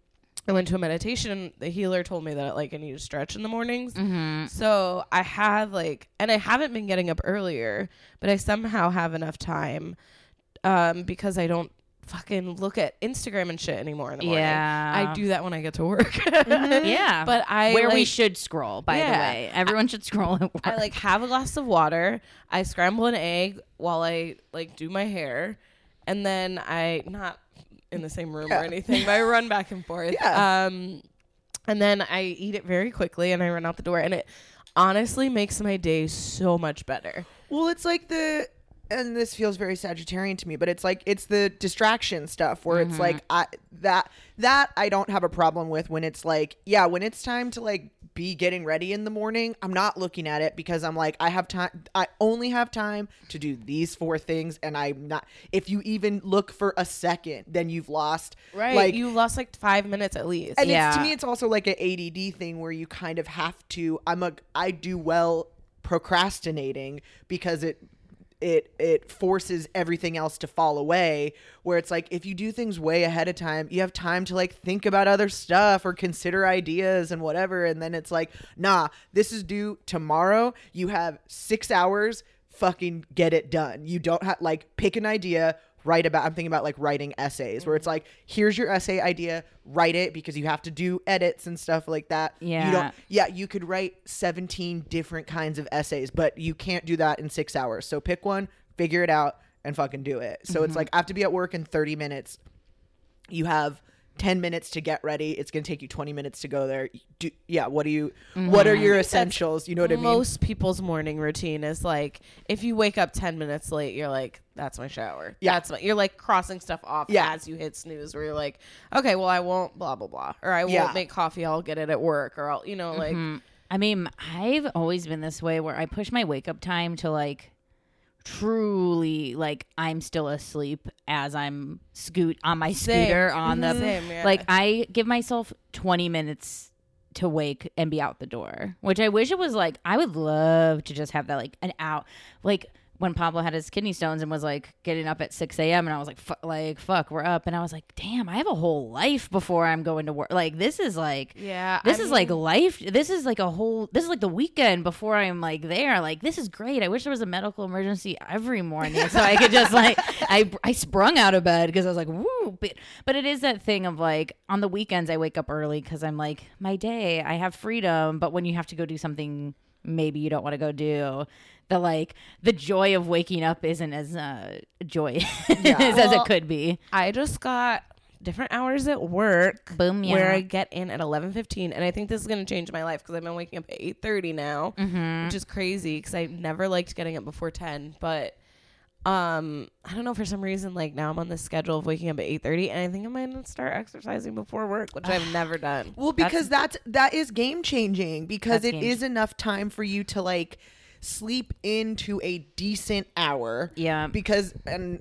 I went to a meditation. The healer told me that like I need to stretch in the mornings. Mm-hmm. So I have like, and I haven't been getting up earlier, but I somehow have enough time um, because I don't fucking look at Instagram and shit anymore in the morning. Yeah. I do that when I get to work. [LAUGHS] yeah But I where we should scroll by the way everyone should scroll at work. I like have a glass of water. I scramble an egg while I like do my hair, and then I not in the same room Yeah. or anything, but I run back and forth. Yeah. Um, and then I eat it very quickly, and I run out the door, and it honestly makes my day so much better. Well, it's like the and this feels very Sagittarian to me, but it's like it's the distraction stuff where it's like mm-hmm. I that that I don't have a problem with when it's like yeah, when it's time to like be getting ready in the morning, I'm not looking at it because I'm like, I have time. I only have time to do these four things, and I'm not. If you even look for a second, then you've lost. Right. Like you lost like five minutes at least. and it's, Yeah. to me, it's also like an ADD thing where you kind of have to. I'm a. I do well procrastinating because it it it forces everything else to fall away where it's like if you do things way ahead of time you have time to like think about other stuff or consider ideas and whatever and then it's like nah this is due tomorrow. You have 6 hours fucking get it done. You don't have like pick an idea write about i'm thinking about like writing essays where it's like here's your essay idea write it because you have to do edits and stuff like that yeah you Yeah. don't yeah, you could write 17 different kinds of essays, but you can't do that in six hours. So pick one, figure it out, and fucking do it. So Mm-hmm. it's like, I have to be at work in 30 minutes. You have 10 minutes to get ready. It's going to take you 20 minutes to go there. Do, yeah, what do you, what are mm-hmm. your essentials? You know what I mean? Most people's morning routine is like if you wake up ten minutes late, you're like, "That's my shower." Yeah. that's my. You're like crossing stuff off Yeah. as you hit snooze. Where you're like, "Okay, well, I won't blah blah blah," or "I won't make coffee. I'll get it at work," or I'll, you know, like mm-hmm. I mean, I've always been this way where I push my wake up time to like truly like I'm still asleep as I'm scoot on my Same. scooter on the Mhm. Same, yeah. like I give myself 20 minutes to wake and be out the door, which I wish it was like I would love to just have that like an out like when Pablo had his kidney stones and was like getting up at 6 a.m. and I was like, fu- like, fuck, we're up. And I was like, damn, I have a whole life before I'm going to work. Like, this is like, Yeah, this I is like life. This is like a whole, this is like the weekend before I'm like there. Like, this is great. I wish there was a medical emergency every morning so I could just like, [LAUGHS] I, I sprung out of bed because I was like, woo. But, but it is that thing of like, on the weekends, I wake up early because I'm like, my day, I have freedom. But when you have to go do something maybe you don't want to go do, the like, the joy of waking up isn't as uh, joyous [LAUGHS] as Well, it could be. I just got different hours at work. Boom, yeah. Where I get in at eleven fifteen, and I think this is going to change my life because I've been waking up at eight thirty now, Mm-hmm. which is crazy because I never liked getting up before ten. But um, I don't know for some reason like now I'm on the schedule of waking up at eight thirty, and I think I might start exercising before work, which I've [SIGHS] never done. Well, because that's, that is game changing because it is enough time for you to like sleep into a decent hour. Yeah. Because and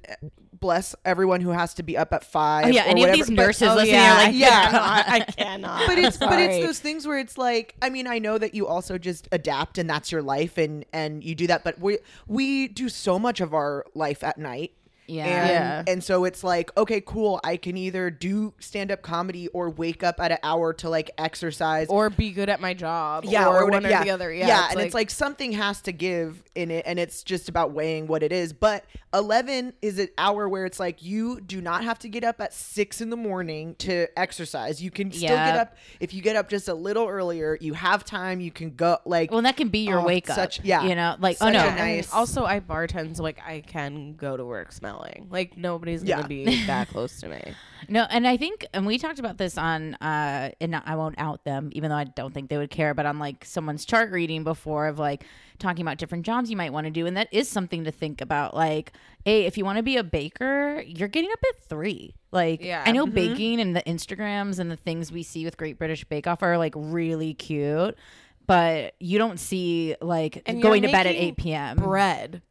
bless everyone who has to be up at five. Oh, yeah. or Any of whatever, these but- nurses Oh, yeah, are like, [LAUGHS] yeah. [LAUGHS] I cannot. I cannot. but it's but it's those things where it's like I mean I know that you also just adapt and that's your life and and you do that but we we do so much of our life at night Yeah. and, Yeah. and so it's like okay cool I can either do stand up comedy or wake up at an hour to like exercise or be good at my job. yeah or, what- one or yeah, the other. Yeah, and it's like something has to give in it and it's just about weighing what it is but 11 is an hour where it's like you do not have to get up at 6 in the morning to exercise you can still get up if you get up just a little earlier you have time you can go like Well, that can be your Oh, wake up. such- yeah. You know, like, oh no. nice- also, I bartend, so like I can go to work smelling. Like nobody's gonna Yeah. be [LAUGHS] that close to me. No, and I think, and we talked about this on, uh, and I won't out them, even though I don't think they would care, but on like someone's chart reading before of like talking about different jobs you might want to do. And that is something to think about. Like, hey, if you want to be a baker, you're getting up at three. Like, Yeah. I know baking and the Instagrams and the things we see with Great British Bake Off are like really cute, but you don't see like And going to bed at 8 p.m. Bread,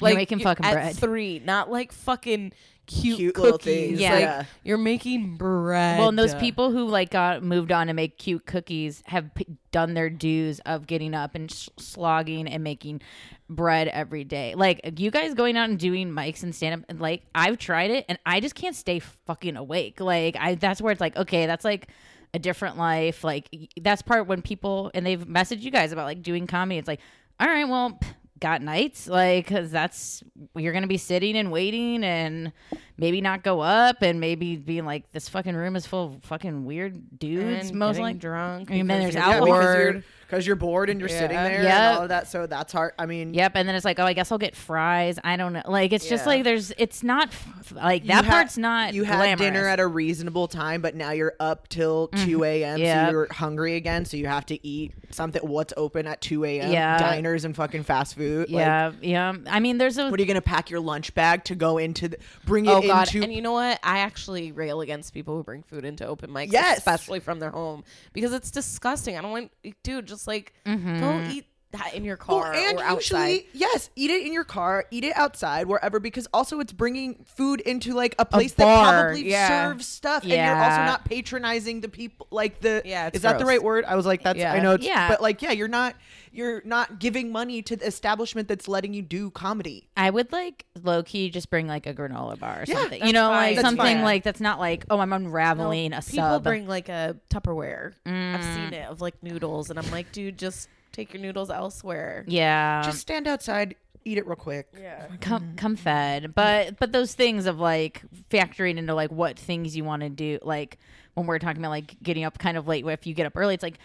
You're making you- fucking at bread. three, not like fucking cute, Cute little cookies. things, Yeah. Like, yeah. you're making bread. Well, and those people who like got moved on to make cute cookies have p- done their dues of getting up and sh- slogging and making bread every day. Like you guys going out and doing mics and stand up, and like I've tried it, and I just can't stay fucking awake. Like I, that's where it's like, okay, that's like a different life. Like y- that's part when people and they've messaged you guys about like doing comedy. It's like, all right, well. pff, Got nights, like, cause that's you're gonna be sitting and waiting, and maybe not go up, and maybe being like, this fucking room is full of fucking weird dudes, and most like drunk. I mean, then there's you're yeah, outward- because you're bored. because you're bored and you're sitting Yeah. there and all of that so that's hard I mean Yep, and then it's like, oh, I guess I'll get fries. I don't know. Like, it's just like there's, it's not like that had- part's not. you had glamorous. dinner at a reasonable time but now you're up till mm-hmm. 2 a.m Yep. so you're hungry again so you have to eat something what's open at 2 a.m Yeah. diners and fucking fast food like, Yeah, yeah. I mean, there's a What are you gonna pack your lunch bag to go into? The, bring it Oh god! into and you know what? I actually rail against people who bring food into open mics, Yes. especially from their home, because it's disgusting. I don't want, dude. Just like Mm-hmm. go eat in your car Well, and or outside. usually, yes, eat it in your car, eat it outside, wherever, because also it's bringing food into like a place that probably yeah. serves stuff, and you're also not patronizing the people. Like the, Yeah, is that the right word? I was like, that's, Yeah. I know, it's, Yeah. but like, yeah, you're not, you're not giving money to the establishment that's letting you do comedy. I would like low key just bring like a granola bar or Yeah, something. that's You know, fine. like That's something fine. like that's not like oh I'm unraveling a People sub. bring like a Tupperware. I've Mm. seen it of like noodles, and I'm like, dude, just take your noodles elsewhere. yeah, Just stand outside, eat it real quick. Yeah. come come mm-hmm. fed. But but those things of like factoring into like what things you want to do, like when we're talking about like getting up kind of late. If you get up early, it's like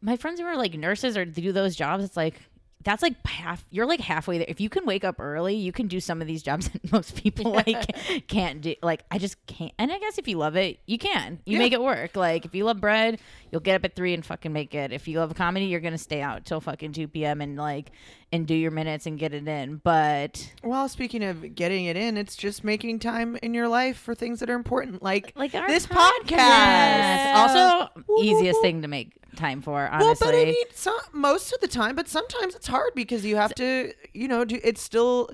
my friends who are like nurses or do those jobs. It's like that's like half. You're like halfway there. If you can wake up early, you can do some of these jobs [LAUGHS] that most people like can't do. Like I just can't. And I guess if you love it, you can. You Yeah. make it work. Like if you love bread, you'll get up at three and fucking make it. If you love comedy, you're gonna stay out till fucking two p.m. and like and do your minutes and get it in. But Well, speaking of getting it in, it's just making time in your life for things that are important, like like this podcast. podcast. Also, Woo, woo, easiest thing to make time for. Well, Honestly, but I mean, some, most of the time, but sometimes it's hard because you have to, you know, do, it's still.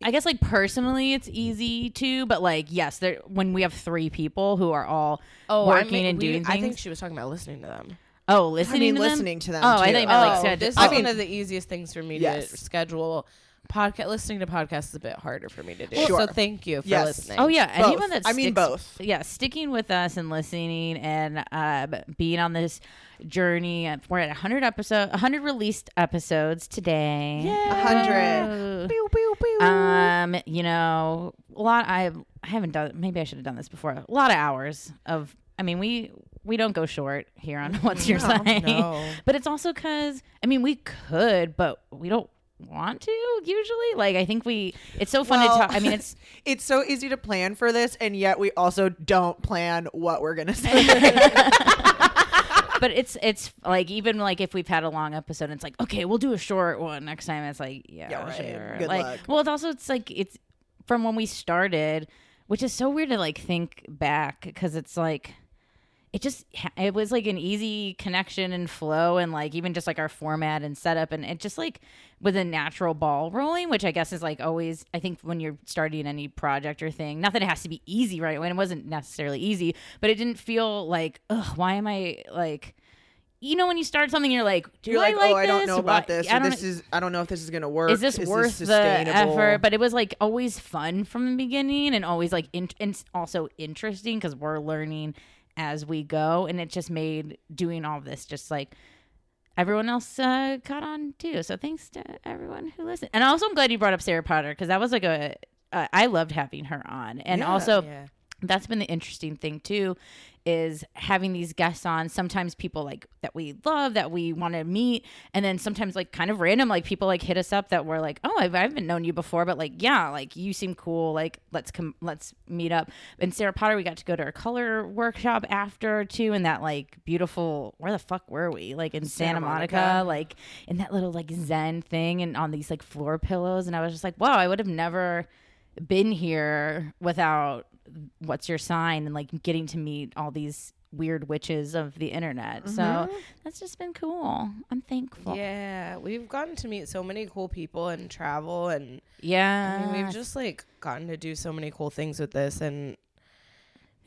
I guess like personally, it's easy to. But like, yes, there when we have three people who are all Oh, I working mean, and we- doing things. I think she was talking about listening to them. oh, listening mean, to them? listening to them, Oh, I think you meant like oh, schedule- this oh. is one of the easiest things for me Yes. to schedule. Podcast listening to podcasts is a bit harder for me to do. Sure. So thank you for Yes. listening. Oh yeah, Both. anyone that I mean, both. Yeah, sticking with us and listening and uh, being on this journey. We're at 100 episode, 100 released episodes today. A hundred. Pew, pew, pew. Um, you know, a lot. I I haven't done. Maybe I should have done this before. A lot of hours of. I mean, we we don't go short here on [LAUGHS] what's your No, sign. no. But it's also because I mean we could, but we don't want to usually. Like I think we. It's so fun Well, to talk. I mean, it's [LAUGHS] it's so easy to plan for this, and yet we also don't plan what we're gonna say. [LAUGHS] but it's it's like even like if we've had a long episode, it's like okay, we'll do a short one next time. It's like yeah, Yeah, right. sure. Good like luck. well, it's also it's like it's from when we started, which is so weird to like think back because it's like it just it was like an easy connection and flow and like even just like our format and setup and it just like with a natural ball rolling which i guess is like always i think when you're starting any project or thing not that it has to be easy right when it wasn't necessarily easy but it didn't feel like ugh why am i like you know when you start something you're like do You're I like, like oh, I don't this? know about Why- this. I Or don't this is, I don't know if this is gonna work. is this worth the effort? But it was like always fun from the beginning and always like in- and also interesting because we're learning as we go, and it just made doing all this just like everyone else uh, caught on too. So thanks to everyone who listened, and also I'm glad you brought up Sarah Potter because that was like a uh, I loved having her on, and Yeah. also Yeah. That's been the interesting thing too is having these guests on sometimes people like that we love that we want to meet and then sometimes like kind of random like people like hit us up that were like oh I've, I haven't known you before but like yeah like you seem cool like let's come let's meet up and sarah potter we got to go to her color workshop after too and that like beautiful where the fuck were we like in santa, Santa monica, Monica. like in that little like zen thing and on these like floor pillows and i was just like wow i would have never been here without what's your sign and like getting to meet all these weird witches of the internet. So mm-hmm. that's just been cool. I'm thankful. Yeah, we've gotten to meet so many cool people and travel, and Yeah. I mean, we've just like gotten to do so many cool things with this, and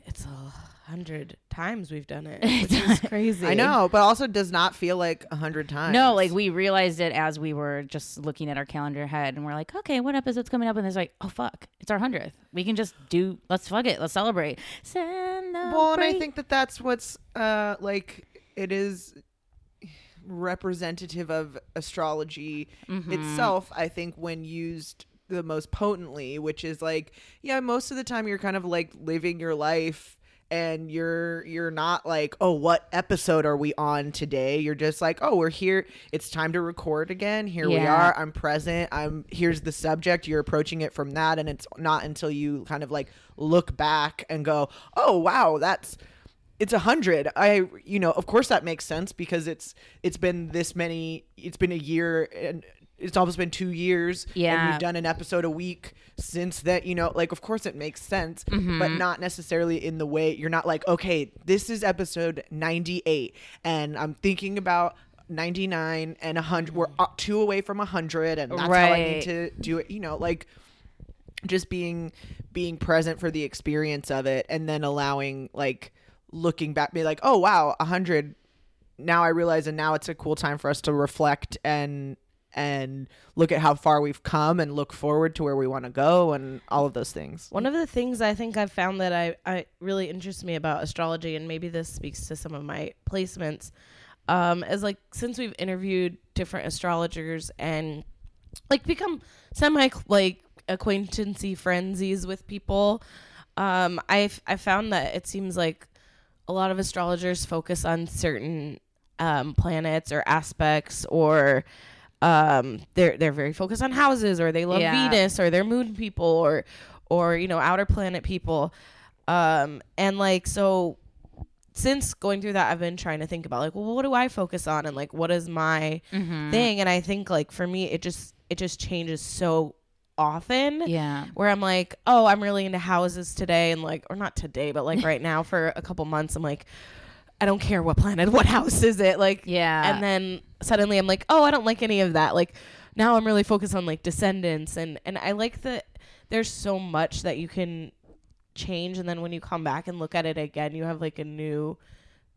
it's a hundred times we've done it, [LAUGHS] which is crazy. I know, but also does not feel like a hundred times. no, like we realized it as we were just looking at our calendar ahead and we're like, okay, what episode's coming up? And it's like, oh fuck, it's our hundredth. We can just do let's fuck it. Let's celebrate. Celebrate. Well, and I think that that's what's uh like it is representative of astrology Mm-hmm. itself. I think when used the most potently, which is like, yeah, most of the time you're kind of like living your life and you're you're not like oh what episode are we on today? You're just like oh we're here. It's time to record again. Here we are. I'm present. I'm here's the subject. You're approaching it from that. And it's not until you kind of like look back and go oh wow that's it's a hundred. I you know of course that makes sense because it's it's been this many it's been a year and it's almost been two years. Yeah. And we've done an episode a week since that, you know, like, of course it makes sense, Mm-hmm. but not necessarily in the way you're not like, okay, this is episode 98, and I'm thinking about 99 and 100. We're two away from 100, and that's how I need to do it, you know, like, just being being present for the experience of it and then allowing like looking back be like oh wow 100 now i realize and now it's a cool time for us to reflect and and look at how far we've come and look forward to where we want to go and all of those things. One of the things I think I've found that I, I really interests me about astrology, and maybe this speaks to some of my placements, um, is like since we've interviewed different astrologers and like become semi like acquaintancy frenzies with people, um, I've I found that it seems like a lot of astrologers focus on certain um, planets or aspects or um, they're they're very focused on houses or they love Yeah. Venus or they're moon people or or you know outer planet people um, and like so since going through that I've been trying to think about like well what do I focus on and like what is my thing and I think like for me it just it just changes so often Yeah. where I'm like, oh, I'm really into houses today, and like, or not today, but like [LAUGHS] right now for a couple months, I'm like, I don't care what planet, [LAUGHS] what house is it, like, Yeah. and then suddenly I'm like, oh, I don't like any of that. Like now I'm really focused on like descendants, and and I like that there's so much that you can change, and then when you come back and look at it again, you have like a new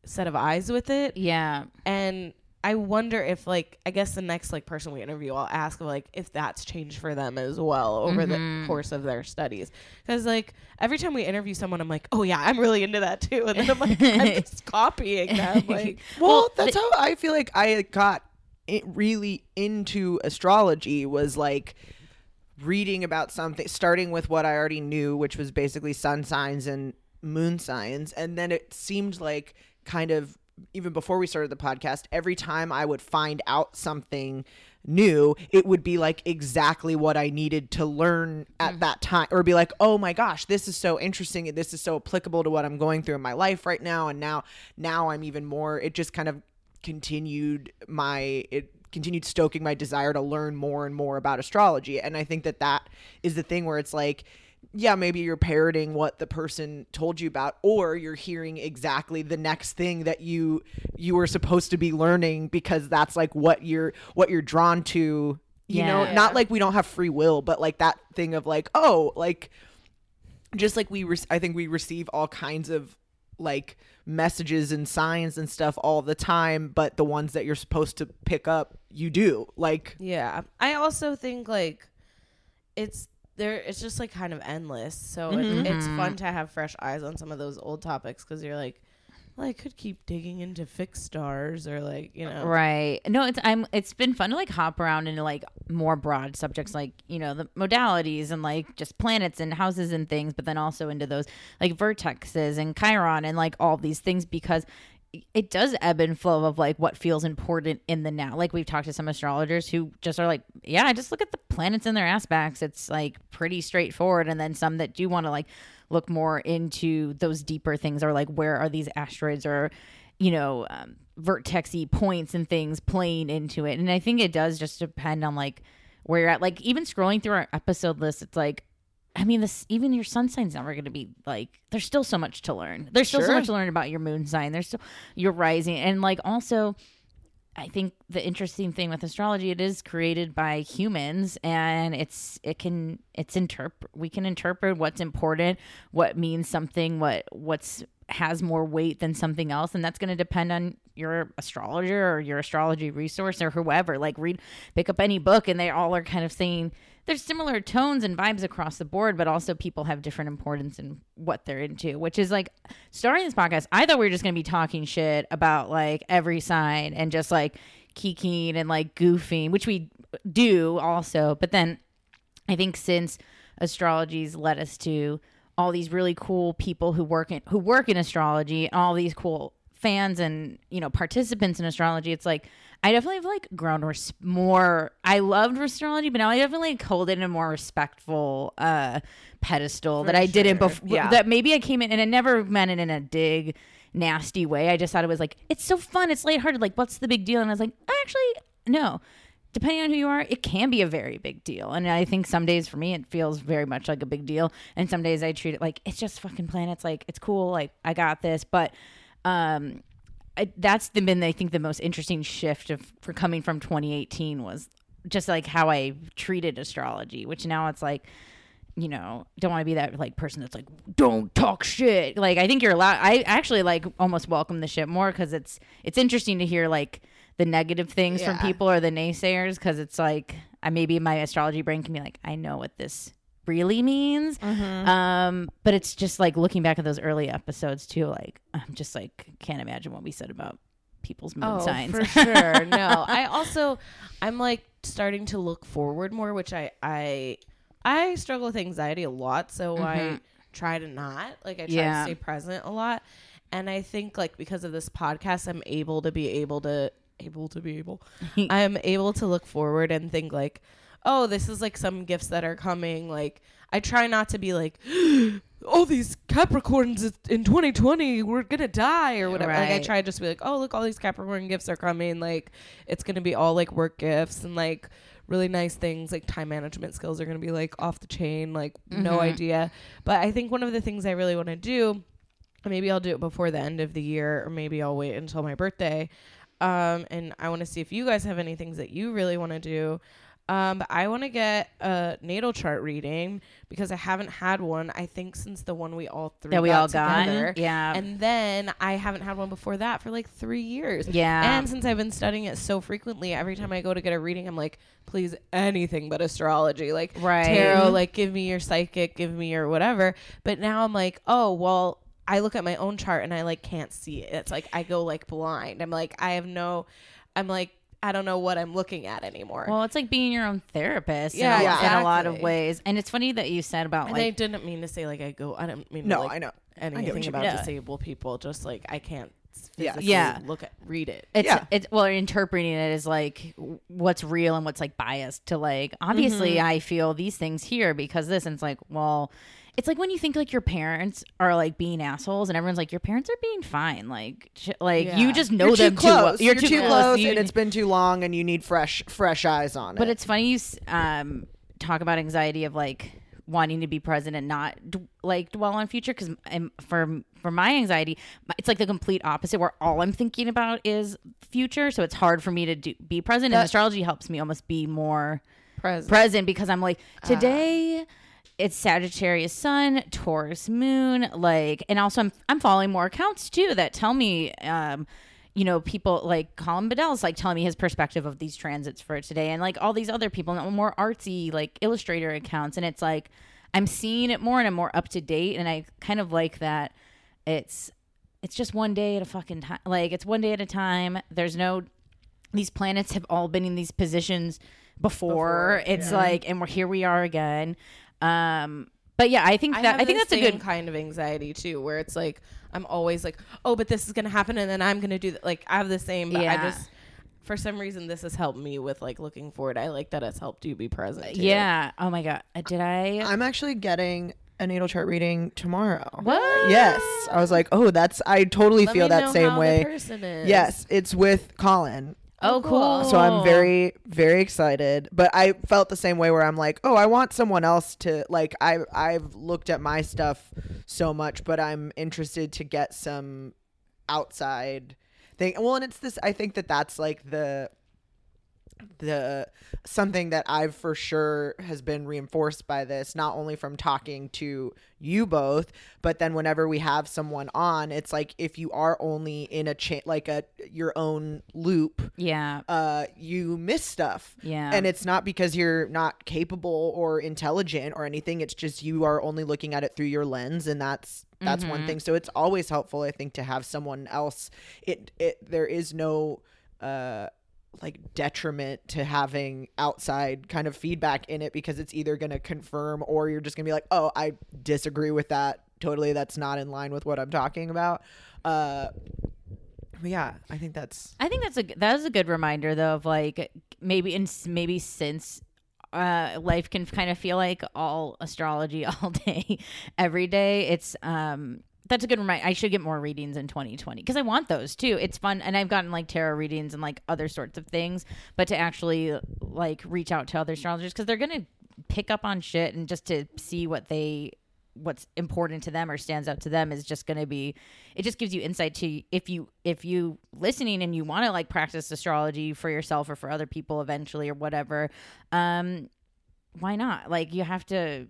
set of eyes with it Yeah. and I wonder if like I guess the next like person we interview I'll ask like if that's changed for them as well over the mm-hmm. course of their studies. Because like every time we interview someone I'm like oh yeah I'm really into that too. And then I'm like [LAUGHS] I'm just copying them. [LAUGHS] Like well that's how i feel like i got it really into astrology was like reading about something starting with what i already knew which was basically sun signs and moon signs. And then it seemed like kind of even before we started the podcast every time i would find out something new it would be like exactly what i needed to learn at mm. that time or be like oh my gosh this is so interesting this is so applicable to what i'm going through in my life right now. And now now i'm even more it just kind of continued my it continued stoking my desire to learn more and more about astrology. And i think that that is the thing where it's like yeah maybe you're parroting what the person told you about or you're hearing exactly the next thing that you you were supposed to be learning because that's like what you're what you're drawn to you know? Yeah. not like we don't have free will but like that thing of like oh like just like we re- i think we receive all kinds of like messages and signs and stuff all the time but the ones that you're supposed to pick up you do. Like yeah. I also think like it's there it's just like kind of endless. So it, mm-hmm. it's mm-hmm. fun to have fresh eyes on some of those old topics because you're like well I could keep digging into fixed stars or like you know. Right. No, it's I'm it's been fun to like hop around into like more broad subjects like, you know, the modalities and like just planets and houses and things, but then also into those like vertexes and Chiron and like all these things because it does ebb and flow of like what feels important in the now. Like we've talked to some astrologers who just are like, yeah, I just look at the planets and their aspects. It's like pretty straightforward. And then some that do want to like look more into those deeper things or like where are these asteroids or you know um, vertexy points and things playing into it. And I think it does just depend on like where you're at. Like even scrolling through our episode list, it's like I mean, this even your sun sign's never going to be like. There's still so much to learn. There's still so much to learn about your moon sign. There's still your rising, and like also, I think the interesting thing with astrology, it is created by humans, and it's it can it's interpret we can interpret what's important, what means something, what what's has more weight than something else, and that's going to depend on your astrologer or your astrology resource or whoever. Like read, pick up any book, and they all are kind of saying there's similar tones and vibes across the board, but also people have different importance in what they're into, which is like starting this podcast. I thought we were just going to be talking shit about like every sign and just like kikiing and like goofing, which we do also. But then I think since astrology's led us to all these really cool people who work in who work in astrology and all these cool fans and you know participants in astrology it's like i definitely have like grown res- more i loved astrology but now i definitely like, hold it in a more respectful uh pedestal that i didn't before Yeah. that maybe i came in and i never meant it in a dig nasty way i just thought it was like it's so fun it's lighthearted like what's the big deal and i was like actually no depending on who you are, it can be a very big deal. And I think some days for me, it feels very much like a big deal. And some days I treat it like it's just fucking planets. Like it's cool. Like I got this. But um, I, that's the, been, I think, the most interesting shift of for coming from 2018 was just like how I treated astrology, which now it's like, you know, don't want to be that like person that's like, don't talk shit. Like I think you're allowed. I actually like almost welcome the shit more because it's it's interesting to hear like the negative things from people or the naysayers because it's like I maybe my astrology brain can be like, I know what this really means. Um, but it's just like looking back at those early episodes too. Like I'm just like can't imagine what we said about people's moon signs. Oh, for sure. [LAUGHS] No, I also I'm like starting to look forward more, which I I I struggle with anxiety a lot, so I try to not like I try Yeah. to stay present a lot, and I think like because of this podcast, I'm able to be able to able to be able [LAUGHS] I'm able to look forward and think like, oh, this is like some gifts that are coming. Like I try not to be like. [GASPS] All these Capricorns in 2020, we're gonna die or whatever. Like I Right. try to just be like, oh look, all these Capricorn gifts are coming. Like it's gonna be all like work gifts and like really nice things. Like time management skills are gonna be like off the chain. Like no idea. But I think one of the things I really want to do, maybe I'll do it before the end of the year, or maybe I'll wait until my birthday. Um, and I want to see if you guys have any things that you really want to do. Um, but I want to get a natal chart reading because I haven't had one. I think since the one we all three That we got all got? together. Yeah. and then I haven't had one before that for like three years. Yeah. and since I've been studying it so frequently, every time I go to get a reading, I'm like, please anything but astrology, like Right. tarot, like give me your psychic, give me your whatever. But now I'm like, oh well. I look at my own chart and I like can't see it. It's like I go like blind. I'm like I have no I'm like I don't know what I'm looking at anymore. Well, it's like being your own therapist. Yeah, in, a, in a lot of exactly. ways. And it's funny that you said about and I like didn't mean to say like I go I don't mean No, to, like, I know. I what anything you about mean. Yeah. disabled people. Just like I can't Yeah. physically Yeah. look at read it. it's Yeah. it's well interpreting it as like w- what's real and what's like biased to like obviously Mm-hmm. I feel these things here because this and it's like well it's like when you think like your parents are like being assholes and everyone's like your parents are being fine like sh- like Yeah. you just know You're them too close. well. You're, too, close, You- and it's been too long, and you need fresh, fresh eyes on it. But it's funny you s- um, talk about anxiety of like wanting to be present and not d- like dwell on future because for for my anxiety, my- it's like the complete opposite where all I'm thinking about is future. So it's hard for me to do, be present. and astrology helps me almost be more Present. present because I'm like today. It's Sagittarius Sun, Taurus Moon, like, and also I'm I'm following more accounts too that tell me, um, you know, people like Colin Bedell's like telling me his perspective of these transits for today, and like all these other people, and more artsy like illustrator accounts, and it's like I'm seeing it more and I'm more up to date, and I kind of like that. It's it's just one day at a fucking time, like it's one day at a time. There's no these planets have all been in these positions before. it's like, and we're here. We are again. Um, but yeah, I think I, that have I think that's a good. kind of anxiety too, where it's like I'm always like, oh, but this is gonna happen, and then I'm gonna do that. Like I have the same, but I Yeah. just for some reason this has helped me with like looking forward. I like that it's helped you be present. too. Yeah. Oh my god. Uh, Did I? I'm actually getting a natal chart reading tomorrow. What? Yes, I was like, oh, that's. I totally Let feel me that know same how way. The person is. Yes, it's with Colin. Oh, oh cool. So I'm very, very excited. But I felt the same way where I'm like, oh, I want someone else to like. I I've looked at my stuff so much, but I'm interested to get some outside thing. Well, and it's this. I think that that's like the the something that I've for sure has been reinforced by this, not only from talking to you both, but then whenever we have someone on, it's like if you are only in a chain, like a your own loop, Yeah. uh, you miss stuff. Yeah. And it's not because you're not capable or intelligent or anything. It's just you are only looking at it through your lens, and that's that's one thing. So it's always helpful, I think, to have someone else. It it there is no uh like detriment to having outside kind of feedback in it because it's either going to confirm or you're just going to be like, "Oh, I disagree with that. Totally that's not in line with what I'm talking about." Uh but yeah, I think that's I think that's a that is a good reminder though of like maybe and maybe since uh life can kind of feel like all astrology [LAUGHS] all day every day it's um that's a good reminder. I should get more readings in 2020 because I want those too. It's fun, and I've gotten like tarot readings and like other sorts of things. But to actually like reach out to other astrologers because they're gonna pick up on shit and just to see what they what's important to them or stands out to them is just going to be it just gives you insight to if you if you listening and you want to like practice astrology for yourself or for other people eventually or whatever um why not like you have to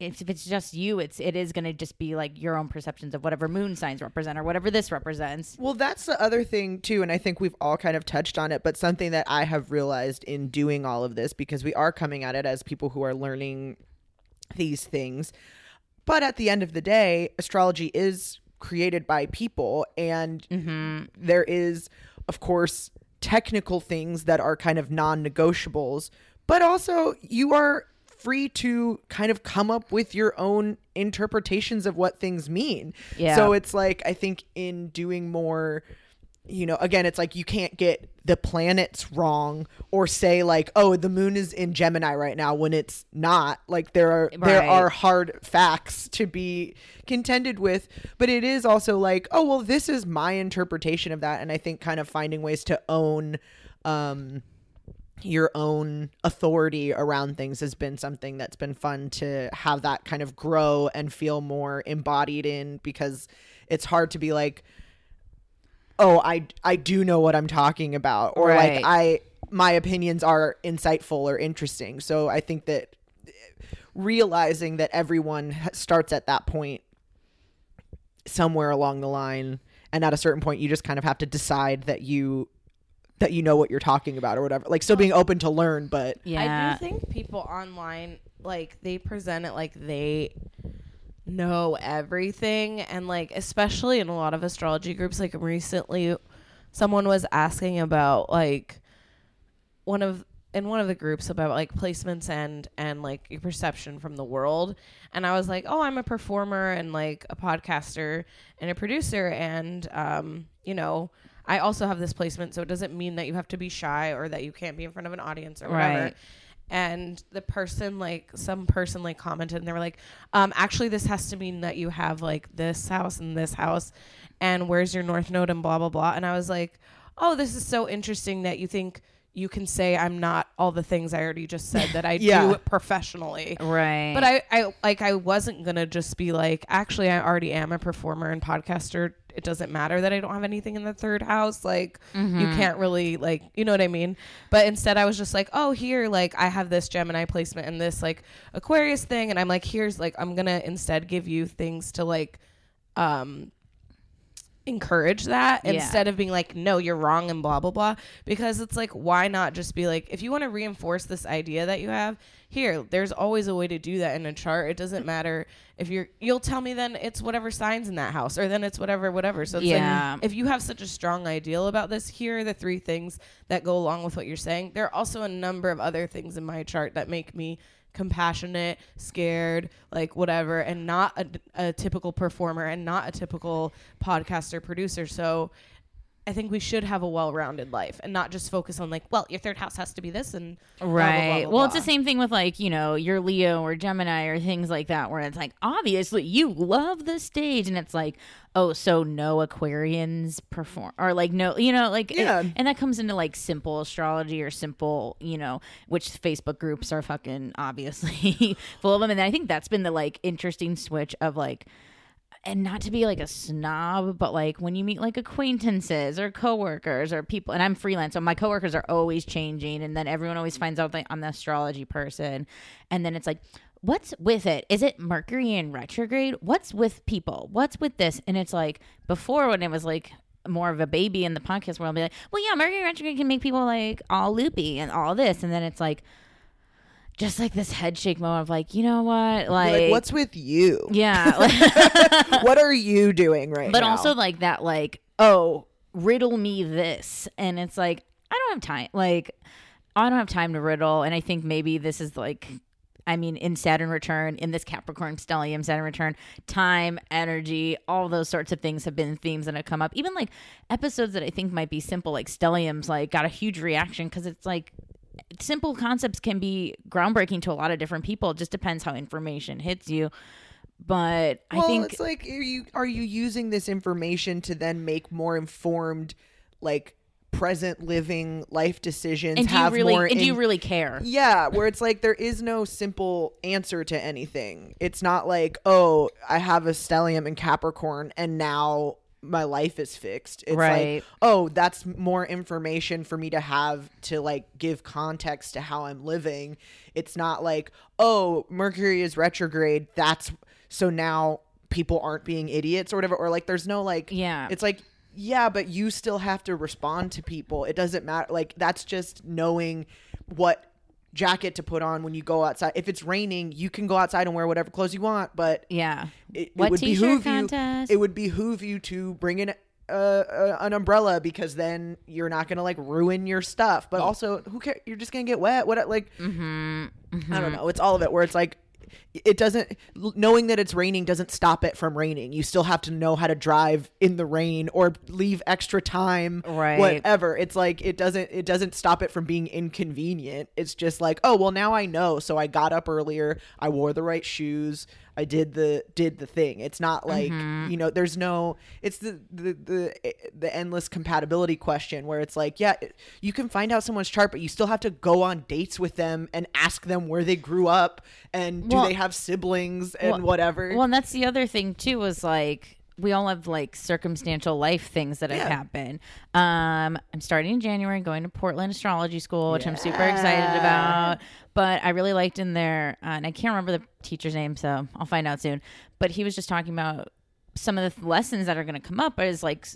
if if it's just you it's it is going to just be like your own perceptions of whatever moon signs represent or whatever this represents Well, that's the other thing too, and I think we've all kind of touched on it, but something that I have realized in doing all of this because we are coming at it as people who are learning these things. But at the end of the day, astrology is created by people and mm-hmm. there is of course technical things that are kind of non-negotiables, but also you are free to kind of come up with your own interpretations of what things mean. Yeah. So it's like I think in doing more you know, again, it's like you can't get the planets wrong or say like, oh, the moon is in Gemini right now when it's not. Like there are there are hard facts to be contended with, but it is also like, oh, well, this is my interpretation of that, and I think kind of finding ways to own um your own authority around things has been something that's been fun to have that kind of grow and feel more embodied in because it's hard to be like oh i i do know what i'm talking about or Right. like i my opinions are insightful or interesting so i think that eh, realizing that everyone starts at that point somewhere along the line and at a certain point you just kind of have to decide that you that you know what you're talking about or whatever. Like still being open to learn but yeah. I do think people online like they present it like they know everything. And like especially in a lot of astrology groups like recently someone was asking about like one of in one of the groups about like placements and and like your perception from the world. And i was like oh i'm a performer and like a podcaster and a producer and um you know i also have this placement so it doesn't mean that you have to be shy or that you can't be in front of an audience or whatever Right. and the person like some person like commented and they were like um actually this has to mean that you have like this house and this house and where's your north node and blah blah blah and i was like oh this is so interesting that you think you can say i'm not all the things i already just said that i [LAUGHS] Yeah. do professionally right but I, I like I wasn't gonna just be like, actually I already am a performer and podcaster. It doesn't matter that I don't have anything in the third house. Like you can't really like you know what I mean? But instead I was just like, oh here, like I have this Gemini placement and this like Aquarius thing and I'm like, here's like I'm gonna instead give you things to like um encourage that Yeah. instead of being like no you're wrong and blah blah blah because it's like why not just be like if you want to reinforce this idea that you have here there's always a way to do that in a chart it doesn't matter if you're you'll tell me then it's whatever signs in that house or then it's whatever whatever so it's Yeah. like if you have such a strong ideal about this here are the three things that go along with what you're saying there are also a number of other things in my chart that make me compassionate, scared, like whatever, and not a, a typical performer and not a typical podcaster producer. So I think we should have a well-rounded life and not just focus on like, well, your third house has to be this and blah, blah, blah, Right. blah, well, it's the same thing with like, you know, your Leo or Gemini or things like that, where it's like, obviously you love the stage. And it's like, oh, so no Aquarians perform or like, no, you know, like, it- Yeah. and that comes into like simple astrology or simple, you know, which Facebook groups are fucking obviously [LAUGHS] full of them. And I think that's been the like interesting switch of like, and not to be like a snob, but like when you meet like acquaintances or coworkers or people, and I'm freelance, so my coworkers are always changing, and then everyone always finds out that I'm the astrology person, and then it's like, what's with it? Is it Mercury in retrograde? What's with people? What's with this? And it's like before when it was like more of a baby in the podcast world, I'd be like, well, yeah, Mercury retrograde can make people like all loopy and all this, and then it's like. Just like this head shake moment of like, you know what, like, like what's with you? Yeah, like, [LAUGHS] what are you doing right now? but now? also like that like oh riddle me this. And it's like i don't have time like i don't have time to riddle. And i think maybe this is like i mean in saturn return in this capricorn stellium saturn return time energy all those sorts of things have been themes that have come up. Even like episodes that i think might be simple like stellium's like got a huge reaction because it's like simple concepts can be groundbreaking to a lot of different people it just depends how information hits you but I think it's like are you are you using this information to then make more informed, like present living life decisions? and do you really more and do you really care? Yeah, where it's like there is no simple answer to anything. It's not like, oh, I have a stellium in Capricorn and now my life is fixed. It's Right. like, oh, that's more information for me to have to like give context to how I'm living. It's not like, oh, Mercury is retrograde. That's so now people aren't being idiots or whatever. Or like there's no like Yeah. It's like yeah, but you still have to respond to people. It doesn't matter. Like that's just knowing what jacket to put on when you go outside. If it's raining, you can go outside and wear whatever clothes you want, but Yeah. it, it would t-shirt behoove contest? you. It would behoove you to bring in uh, uh, an umbrella because then you're not gonna like ruin your stuff. But also, who cares? You're just gonna get wet. What like? Mm-hmm. I don't know. It's all of it. Where it's like. It doesn't knowing that it's raining doesn't stop it from raining. You still have to know how to drive in the rain or leave extra time Right. whatever. It's like it doesn't it doesn't stop it from being inconvenient. It's just like, oh well now I know. So I got up earlier, I wore the right shoes, I did the did the thing. It's not like, Mm-hmm. you know, there's no it's the the the the endless compatibility question where it's like, yeah, you can find out someone's chart, but you still have to go on dates with them and ask them where they grew up and do they have siblings and Well- whatever. Well, and that's the other thing too. Was like we all have like circumstantial life things that have Yeah. happened. Um, I'm starting in January, going to Portland Astrology School, which I'm super excited about. But I really liked in there, uh, and I can't remember the teacher's name, so I'll find out soon. But he was just talking about some of the lessons that are going to come up. But is like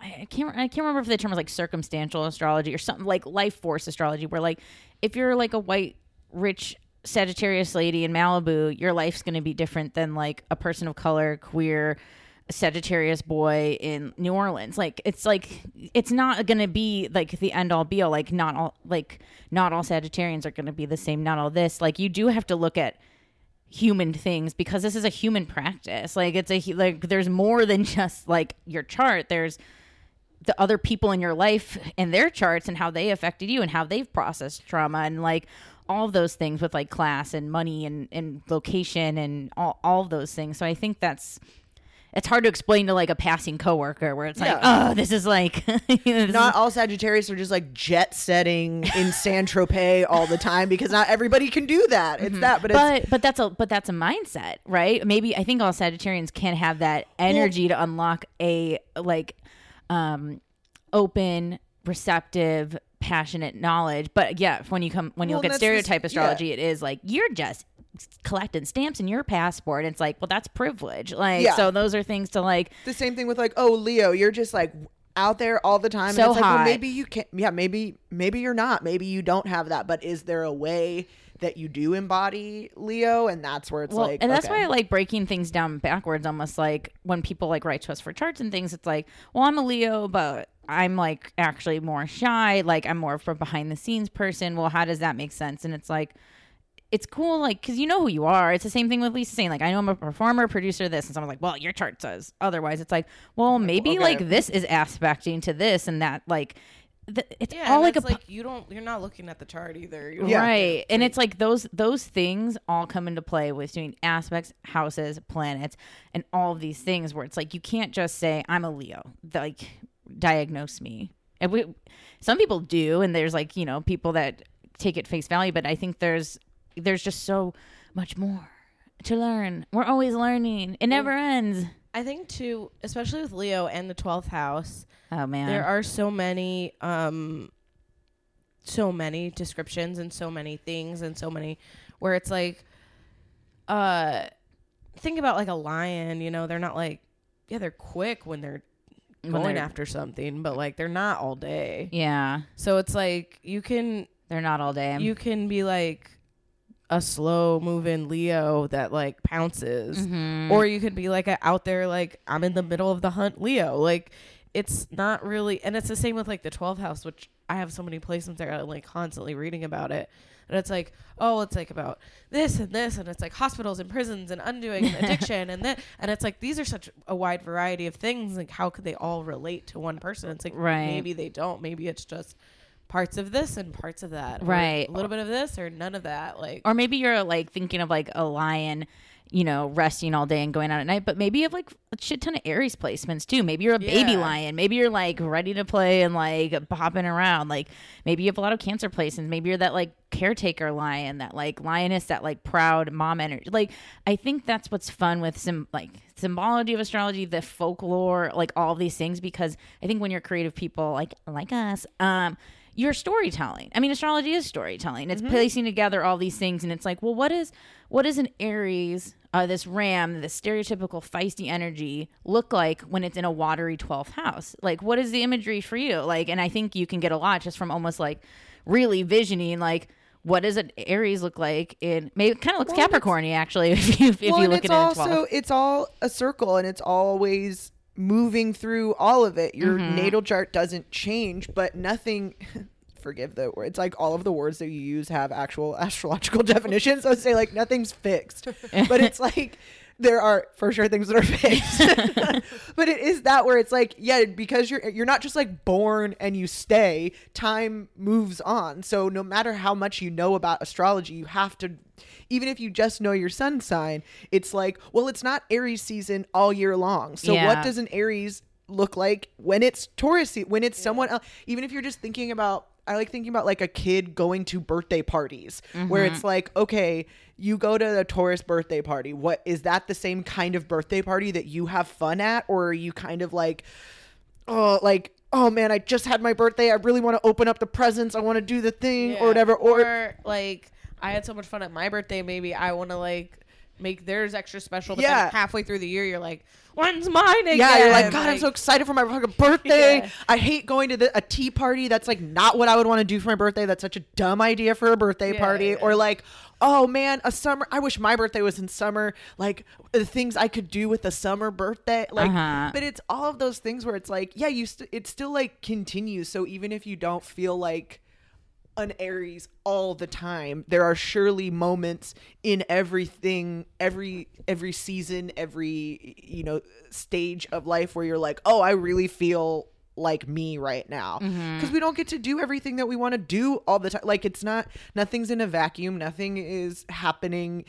I I can't I can't remember if the term was like circumstantial astrology or something like life force astrology, where like if you're like a white rich Sagittarius lady in Malibu, your life's going to be different than like a person of color, queer, Sagittarius boy in New Orleans. Like it's like it's not going to be like the end all be all. Like not all like not all Sagittarians are going to be the same. Not all this. Like you do have to look at human things because this is a human practice. Like it's a like there's more than just like your chart. There's the other people in your life and their charts and how they affected you and how they've processed trauma and like all those things with like class and money and, and location and all, all those things. So I think that's it's hard to explain to like a passing coworker where it's like, Yeah. oh, this is like [LAUGHS] this not all Sagittarius are just like jet setting in Saint-Tropez all the time because not everybody can do that. It's that, but, it's Mm-hmm. but but that's a but that's a mindset, right? Maybe I think all Sagittarians can have that energy to unlock a like um open, receptive, passionate knowledge. But yeah, when you come when you Well, look at stereotype yeah. astrology, it is like you're just collecting stamps in your passport. And It's like, well, that's privilege. Like Yeah. so those are things to like the same thing with like, oh, Leo, you're just like out there all the time. So and it's like, hot. well, maybe you can't. yeah, maybe maybe you're not. Maybe you don't have that. But is there a way that you do embody Leo? And that's where it's well, like and that's okay. why I like breaking things down backwards. Almost like when people like write to us for charts and things, it's like, well, I'm a Leo, but I'm like actually more shy. Like I'm more of a behind the scenes person. Well, how does that make sense? And it's like, it's cool, like because you know who you are. It's the same thing with Lisa saying, like, I know I'm a performer, producer, this, and someone's like, well, your chart says otherwise. It's like, well, maybe okay. like this is aspecting to this and that, like. th- It's Yeah, all like a it's like you don't. You're not looking at the chart either. Yeah. Right. And it's like those those things all come into play with doing aspects, houses, planets, and all of these things where it's like you can't just say I'm a Leo. Like diagnose me. And we some people do and there's like, you know, people that take it face value, but I think there's there's just so much more to learn. We're always learning. It never ends. I think too, especially with Leo and the twelfth house, Oh man. there are so many, um, so many descriptions and so many things and so many where it's like, uh, think about like a lion. You know, they're not like, yeah, they're quick when they're going after something, but like they're not all day. yeah. So it's like you can They're not all day. you can be like a slow moving Leo that like pounces, Mhm. or you could be like a out there like I'm in the middle of the hunt Leo. Like it's not really, and it's the same with like the 12th house, which I have so many placements there. I'm like constantly reading about it. And it's like, oh, it's like about this and this, and it's like hospitals and prisons and undoing and [LAUGHS] addiction and that, and it's like these are such a wide variety of things. Like, how could they all relate to one person? It's like Right. maybe they don't. Maybe it's just parts of this and parts of that, Right. A little bit of this or none of that. Like, or maybe you're like thinking of like a lion you know, resting all day and going out at night, but maybe you have like a shit ton of Aries placements too. Maybe you're a baby Yeah. lion. Maybe you're like ready to play and like popping around. Like maybe you have a lot of Cancer placements. Maybe you're that like caretaker lion, that like lioness, that like proud mom energy. Like I think that's what's fun with some like symbology of astrology, the folklore, like all these things, because I think when you're creative people like like us, um, you're storytelling. I mean, astrology is storytelling. It's placing together all these things, and it's like, well, what is what is an Aries, uh, this Ram, this stereotypical feisty energy look like when it's in a watery twelfth house? Like, what is the imagery for you? Like, and I think you can get a lot just from almost like really visioning, like. What does an Aries look like? In maybe it kind of looks Well, Capricorny actually. [LAUGHS] If you if well, you look at it in also 12. it's all a circle and it's always moving through all of it. Your Mm-hmm. natal chart doesn't change, but nothing. [LAUGHS] Forgive the word. It's like all of the words that you use have actual [LAUGHS] astrological definitions. So say like nothing's fixed, but it's [LAUGHS] like there are for sure things that are fixed. [LAUGHS] but it is that where it's like yeah, because you're you're not just like born and you stay. Time moves on. So no matter how much you know about astrology, you have to even if you just know your sun sign, it's like, well, it's not Aries season all year long. So Yeah. what does an Aries look like when it's Taurus when it's someone else? Even if you're just thinking about I like thinking about like a kid going to birthday parties where Mm-hmm. it's like, okay, you go to a Taurus birthday party. What is that the same kind of birthday party that you have fun at or are you kind of like oh like oh man, I just had my birthday. I really want to open up the presents. I want to do the thing Yeah. or whatever or, or like I had so much fun at my birthday. Maybe I want to like make theirs extra special. But Yeah. then halfway through the year, you're like, when's mine again? Yeah, you're like, God, I'm so excited for my fucking birthday. [LAUGHS] Yeah. I hate going to the, a tea party. That's like not what I would want to do for my birthday. That's such a dumb idea for a birthday Yeah, party. yeah. Or like, oh man, a summer. I wish my birthday was in summer. Like the things I could do with a summer birthday. Like, Uh-huh. but it's all of those things where it's like, yeah, you. St- it still like continues. So even if you don't feel like an Aries all the time. There are surely moments in everything, every every season, every you know stage of life where you're like, "Oh, I really feel like me right now." Mm-hmm. Cuz we don't get to do everything that we want to do all the time. Like it's not nothing's in a vacuum. Nothing is happening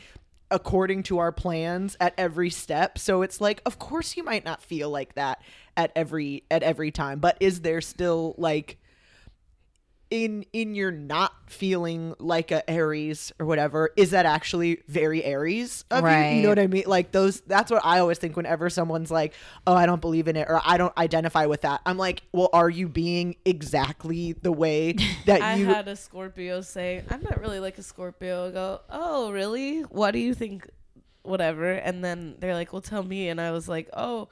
according to our plans at every step. So it's like, of course you might not feel like that at every at every time, but is there still like in in your not feeling like a Aries or whatever, is that actually very Aries of you? You know what I mean? Like those that's what I always think whenever someone's like, Oh, I don't believe in it or I don't identify with that. I'm like, Well, are you being exactly the way [LAUGHS] that I you I had a Scorpio say, I'm not really like a Scorpio. I go, oh, really? What do you think? Whatever. And then they're like, well, tell me. And I was like, oh,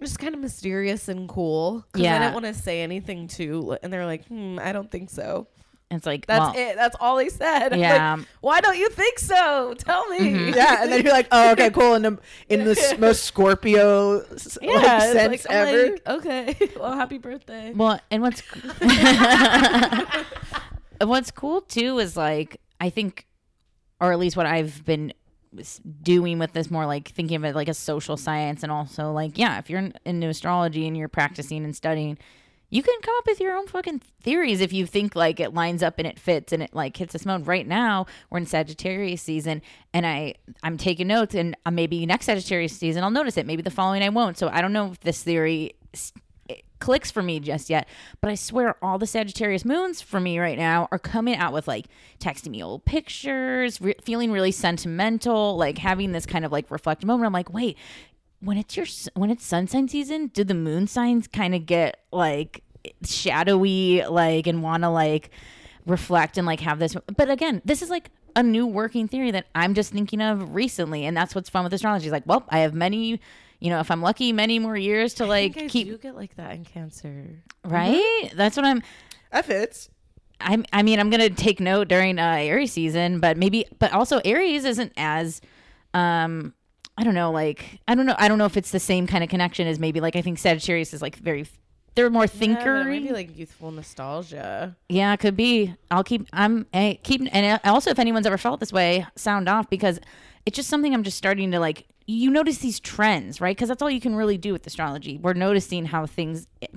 just kind of mysterious and cool. Because I Yeah. didn't want to say anything too. And they're like, hmm, I don't think so. it's like That's well, it. That's all they said. [LAUGHS] Yeah. like, Why don't you think so? Tell me. [LAUGHS] yeah, and then you're like, oh, okay, cool. In the in the most Scorpio s- like, Yeah, sense like, ever. like, okay. [LAUGHS] Well, happy birthday. Well, and what's what's cool too is like I think, or at least what I've been s- doing with this more like thinking of it like a social science and also like yeah, if you're in- into astrology and you're practicing and studying. You can come up with your own fucking theories if you think like it lines up and it fits and it like hits this mode. Right now, we're in Sagittarius season, and I I'm taking notes, and uh, maybe next Sagittarius season I'll notice it. Maybe the following I won't. So I don't know if this theory clicks for me just yet. But I swear all the Sagittarius moons for me right now are coming out with like texting me old pictures, re- feeling really sentimental, like having this kind of like reflective moment. I'm like, wait, when it's your when it's sun sign season, do the moon signs kind of get like shadowy, like and want to like reflect and like have this? But again, this is like a new working theory that I'm just thinking of recently, and that's what's fun with astrology. Is like, well, I have many. You know, if I'm lucky, many more years to I like think I keep You get like that in Cancer. right. That's what I'm. That fits. I'm. I mean, I'm gonna take note during uh, Aries season, but maybe, but also Aries isn't as, um, I don't know, like I don't know, I don't know if it's the same kind of connection as maybe like I think Sagittarius is like very, they're more Yeah, thinker. maybe like youthful nostalgia. Yeah, it could be. I'll keep. I'm I keep, and also if anyone's ever felt this way, sound off because it's just something I'm just starting to like. You notice these trends, right? Because that's all you can really do with astrology. We're noticing how things eh,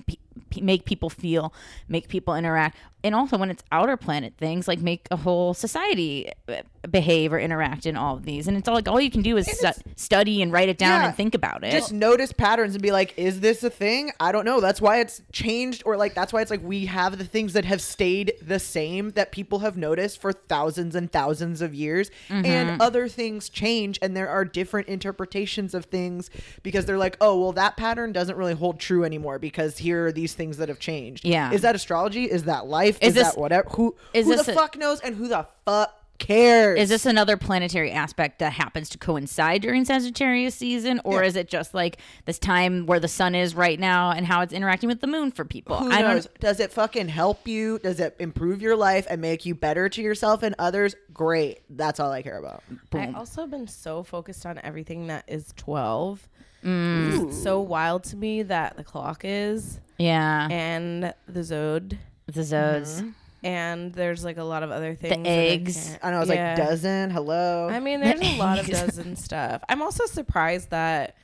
make people feel, make people interact, and also when it's outer planet things, like make a whole society eh, behave or interact in all of these. And it's all like all you can do is stu- study and write it down Yeah. and think about it. just notice patterns and be like, is this a thing? I don't know. That's why it's changed, or like that's why it's like we have the things that have stayed the same that people have noticed for thousands and thousands of years, Mm-hmm. and other things change, and there are different interpretations of things because they're like, oh, well, that pattern doesn't really hold true anymore because here are these things that have changed. Yeah. is that astrology? Is that life? Is Is, this- that whatever? Who is who this the a- fuck knows, and who the fuck cares? is this another planetary aspect that happens to coincide during Sagittarius season, or Yeah. is it just like this time where the sun is right now and how it's interacting with the moon for people? Who I knows? don't. Does it fucking help you? Does it improve your life and make you better to yourself and others? Great. That's all I care about. I've also been so focused on everything that is 12. Mm. It's so wild to me that the clock is Yeah, and the zode the zodes. Mm-hmm. and there's like a lot of other things. that I eggs. can't- I know. I was Yeah. like, dozen. Hello. I mean, there's a lot of [LAUGHS] dozen stuff. I'm also surprised that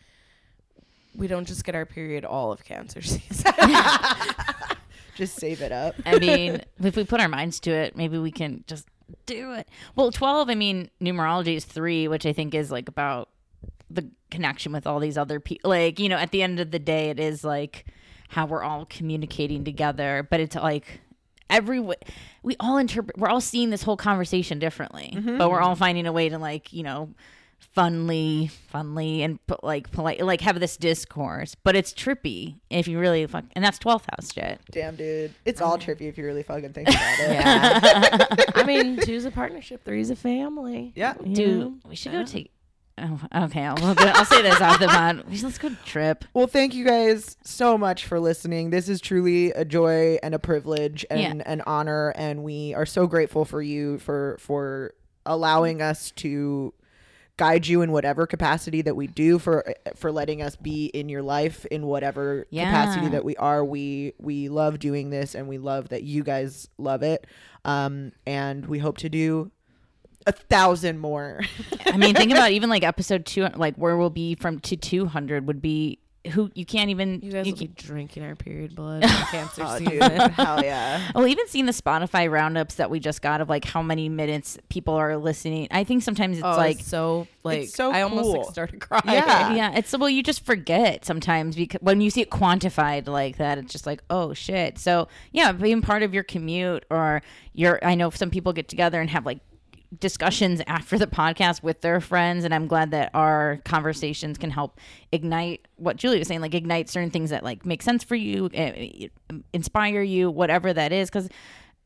we don't just get our period all of cancer [LAUGHS] season. [LAUGHS] Just save it up. I mean, if we put our minds to it, maybe we can just do it. Well, 12, I mean, numerology is three, which I think is like about the connection with all these other people. Like, you know, at the end of the day, it is like how we're all communicating together, but it's like every we all interpret we're all seeing this whole conversation differently mm-hmm. but we're all finding a way to like you know funly funly and like polite like have this discourse but it's trippy if you really fuck and that's 12th house shit Damn, dude. It's all mm-hmm. trippy if you really fucking think about it. yeah [LAUGHS] I mean, two's a partnership, three's a family. Yeah. Dude, know? we should go take. Oh, [LAUGHS] okay. I'll, I'll say this off the pod. Should- Let's go trip. Well, thank you guys so much for listening. This is truly a joy and a privilege and an honor, and we are so grateful for you for for allowing us to guide you in whatever capacity that we do for for letting us be in your life in whatever Yeah. capacity that we are we we love doing this and we love that you guys love it um and we hope to do a thousand more I mean, think about [LAUGHS] even like episode two, like where we'll be from to 200 would be who you can't even. You guys you will be drinking our period blood [LAUGHS] cancer oh, season. dude hell yeah [LAUGHS] well, even seeing the Spotify roundups that we just got of like how many minutes people are listening. I think sometimes it's Oh, like it's so like It's so I almost like started crying. Yeah. yeah, it's well, you just forget sometimes because when you see it quantified like that, it's just like, oh shit. So yeah, being part of your commute or your, I know some people get together and have like discussions after the podcast with their friends, and I'm glad that our conversations can help ignite what Julie was saying, like ignite certain things that like make sense for you, eh, inspire you, whatever that is, because.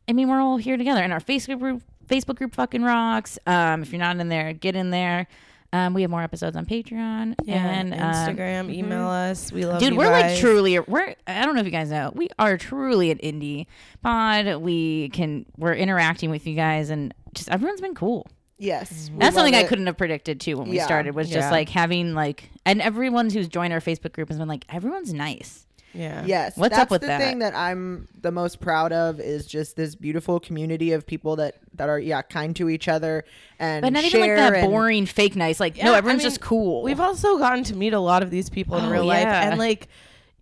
I mean, we're all here together, and our Facebook group, Facebook group, fucking rocks. Um, if you're not in there, get in there. Um, we have more episodes on Patreon Yeah, and um, Instagram, email us. We love dude, we're like truly. We're. I don't know if you guys know. We are truly an indie pod. We can. We're interacting with you guys, and just everyone's been cool. yes mm-hmm. That's something love I couldn't have predicted too when we Yeah. started. Was just Yeah. like having like, and everyone who's joined our Facebook group has been like, everyone's nice. Yeah. Yes. What's that's up with the that? thing that I'm the most proud of is just this beautiful community of people that that are yeah kind to each other and But not even like that and- boring fake nice. Like, no, Yeah, I everyone's mean, just cool. We've also gotten to meet a lot of these people in Oh, real life, and like,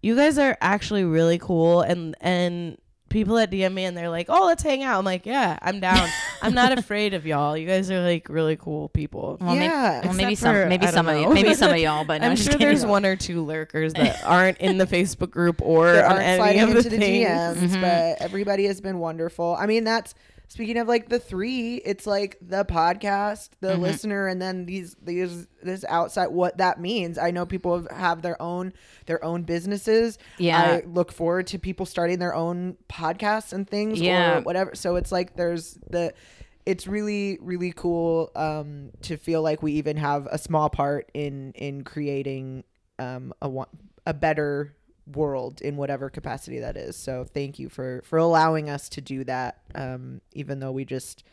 you guys are actually really cool. And and people that DM me and they're like, "Oh, let's hang out." I'm like, "Yeah, I'm down. I'm not afraid of y'all. You guys are like really cool people." well, may- Yeah. well, maybe Except some, for- maybe some don't of you, know. maybe some of [LAUGHS] y'all, but no, I'm just sure there's one or two lurkers that [LAUGHS] aren't in the Facebook group or on aren't any sliding of the into the things. DMs, Mm-hmm. but everybody has been wonderful. I mean, that's speaking of like the three. It's like the podcast, the Mm-hmm. listener, and then these these this outside. What that means, I know people have, have their own their own businesses. Yeah. I look forward to people starting their own podcasts and things, Yeah. or whatever. So it's like there's the. It's really really cool um, to feel like we even have a small part in in creating um, a one- a better world in whatever capacity that is. So thank you for for allowing us to do that. Um, even though we just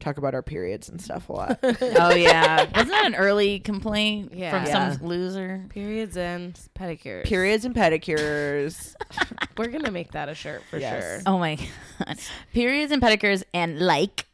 talk about our periods and stuff a lot. [LAUGHS] oh yeah, wasn't that an early complaint Yeah. from Yeah. some loser? Periods and pedicures. periods and pedicures. [LAUGHS] We're gonna make that a shirt for Yes. sure. Oh my [LAUGHS] god, periods and pedicures and like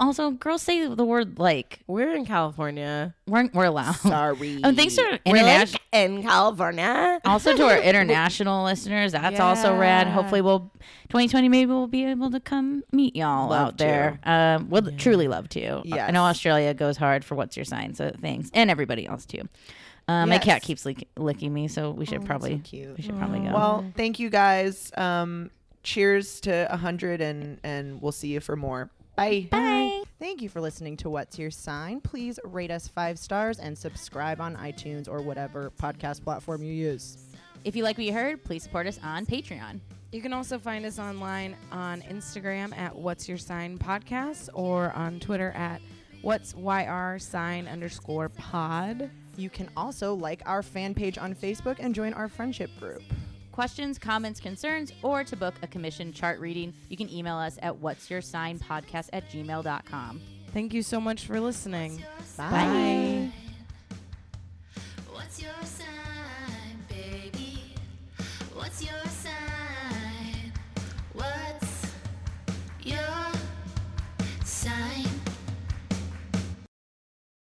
Also, girls say the word like. We're in California. We're, we're allowed. Sorry. [LAUGHS] Oh, thanks to our international. like in California. also to our [LAUGHS] international listeners, that's also rad. Hopefully, we'll 2020 maybe we'll be able to come meet y'all Love out there. Um, would truly love to. Yeah. I know Australia goes hard for what's your sign, so thanks, and everybody else too. Uh, My cat keeps lick- licking me, so we should that's probably so we should probably go. Well, thank you guys. Um, cheers to a hundred, and and we'll see you for more. Bye. Bye. Thank you for listening to What's Your Sign. Please rate us five stars and subscribe on iTunes or whatever podcast platform you use. If you like what you heard, please support us on Patreon. You can also find us online on Instagram at What's Your Sign Podcast or on Twitter at What's YR sign underscore pod. You can also like our fan page on Facebook and join our friendship group questions, comments, concerns, or to book a commission chart reading, you can email us at what's your sign podcast at gmail.com. Thank you so much for listening. Bye. Bye.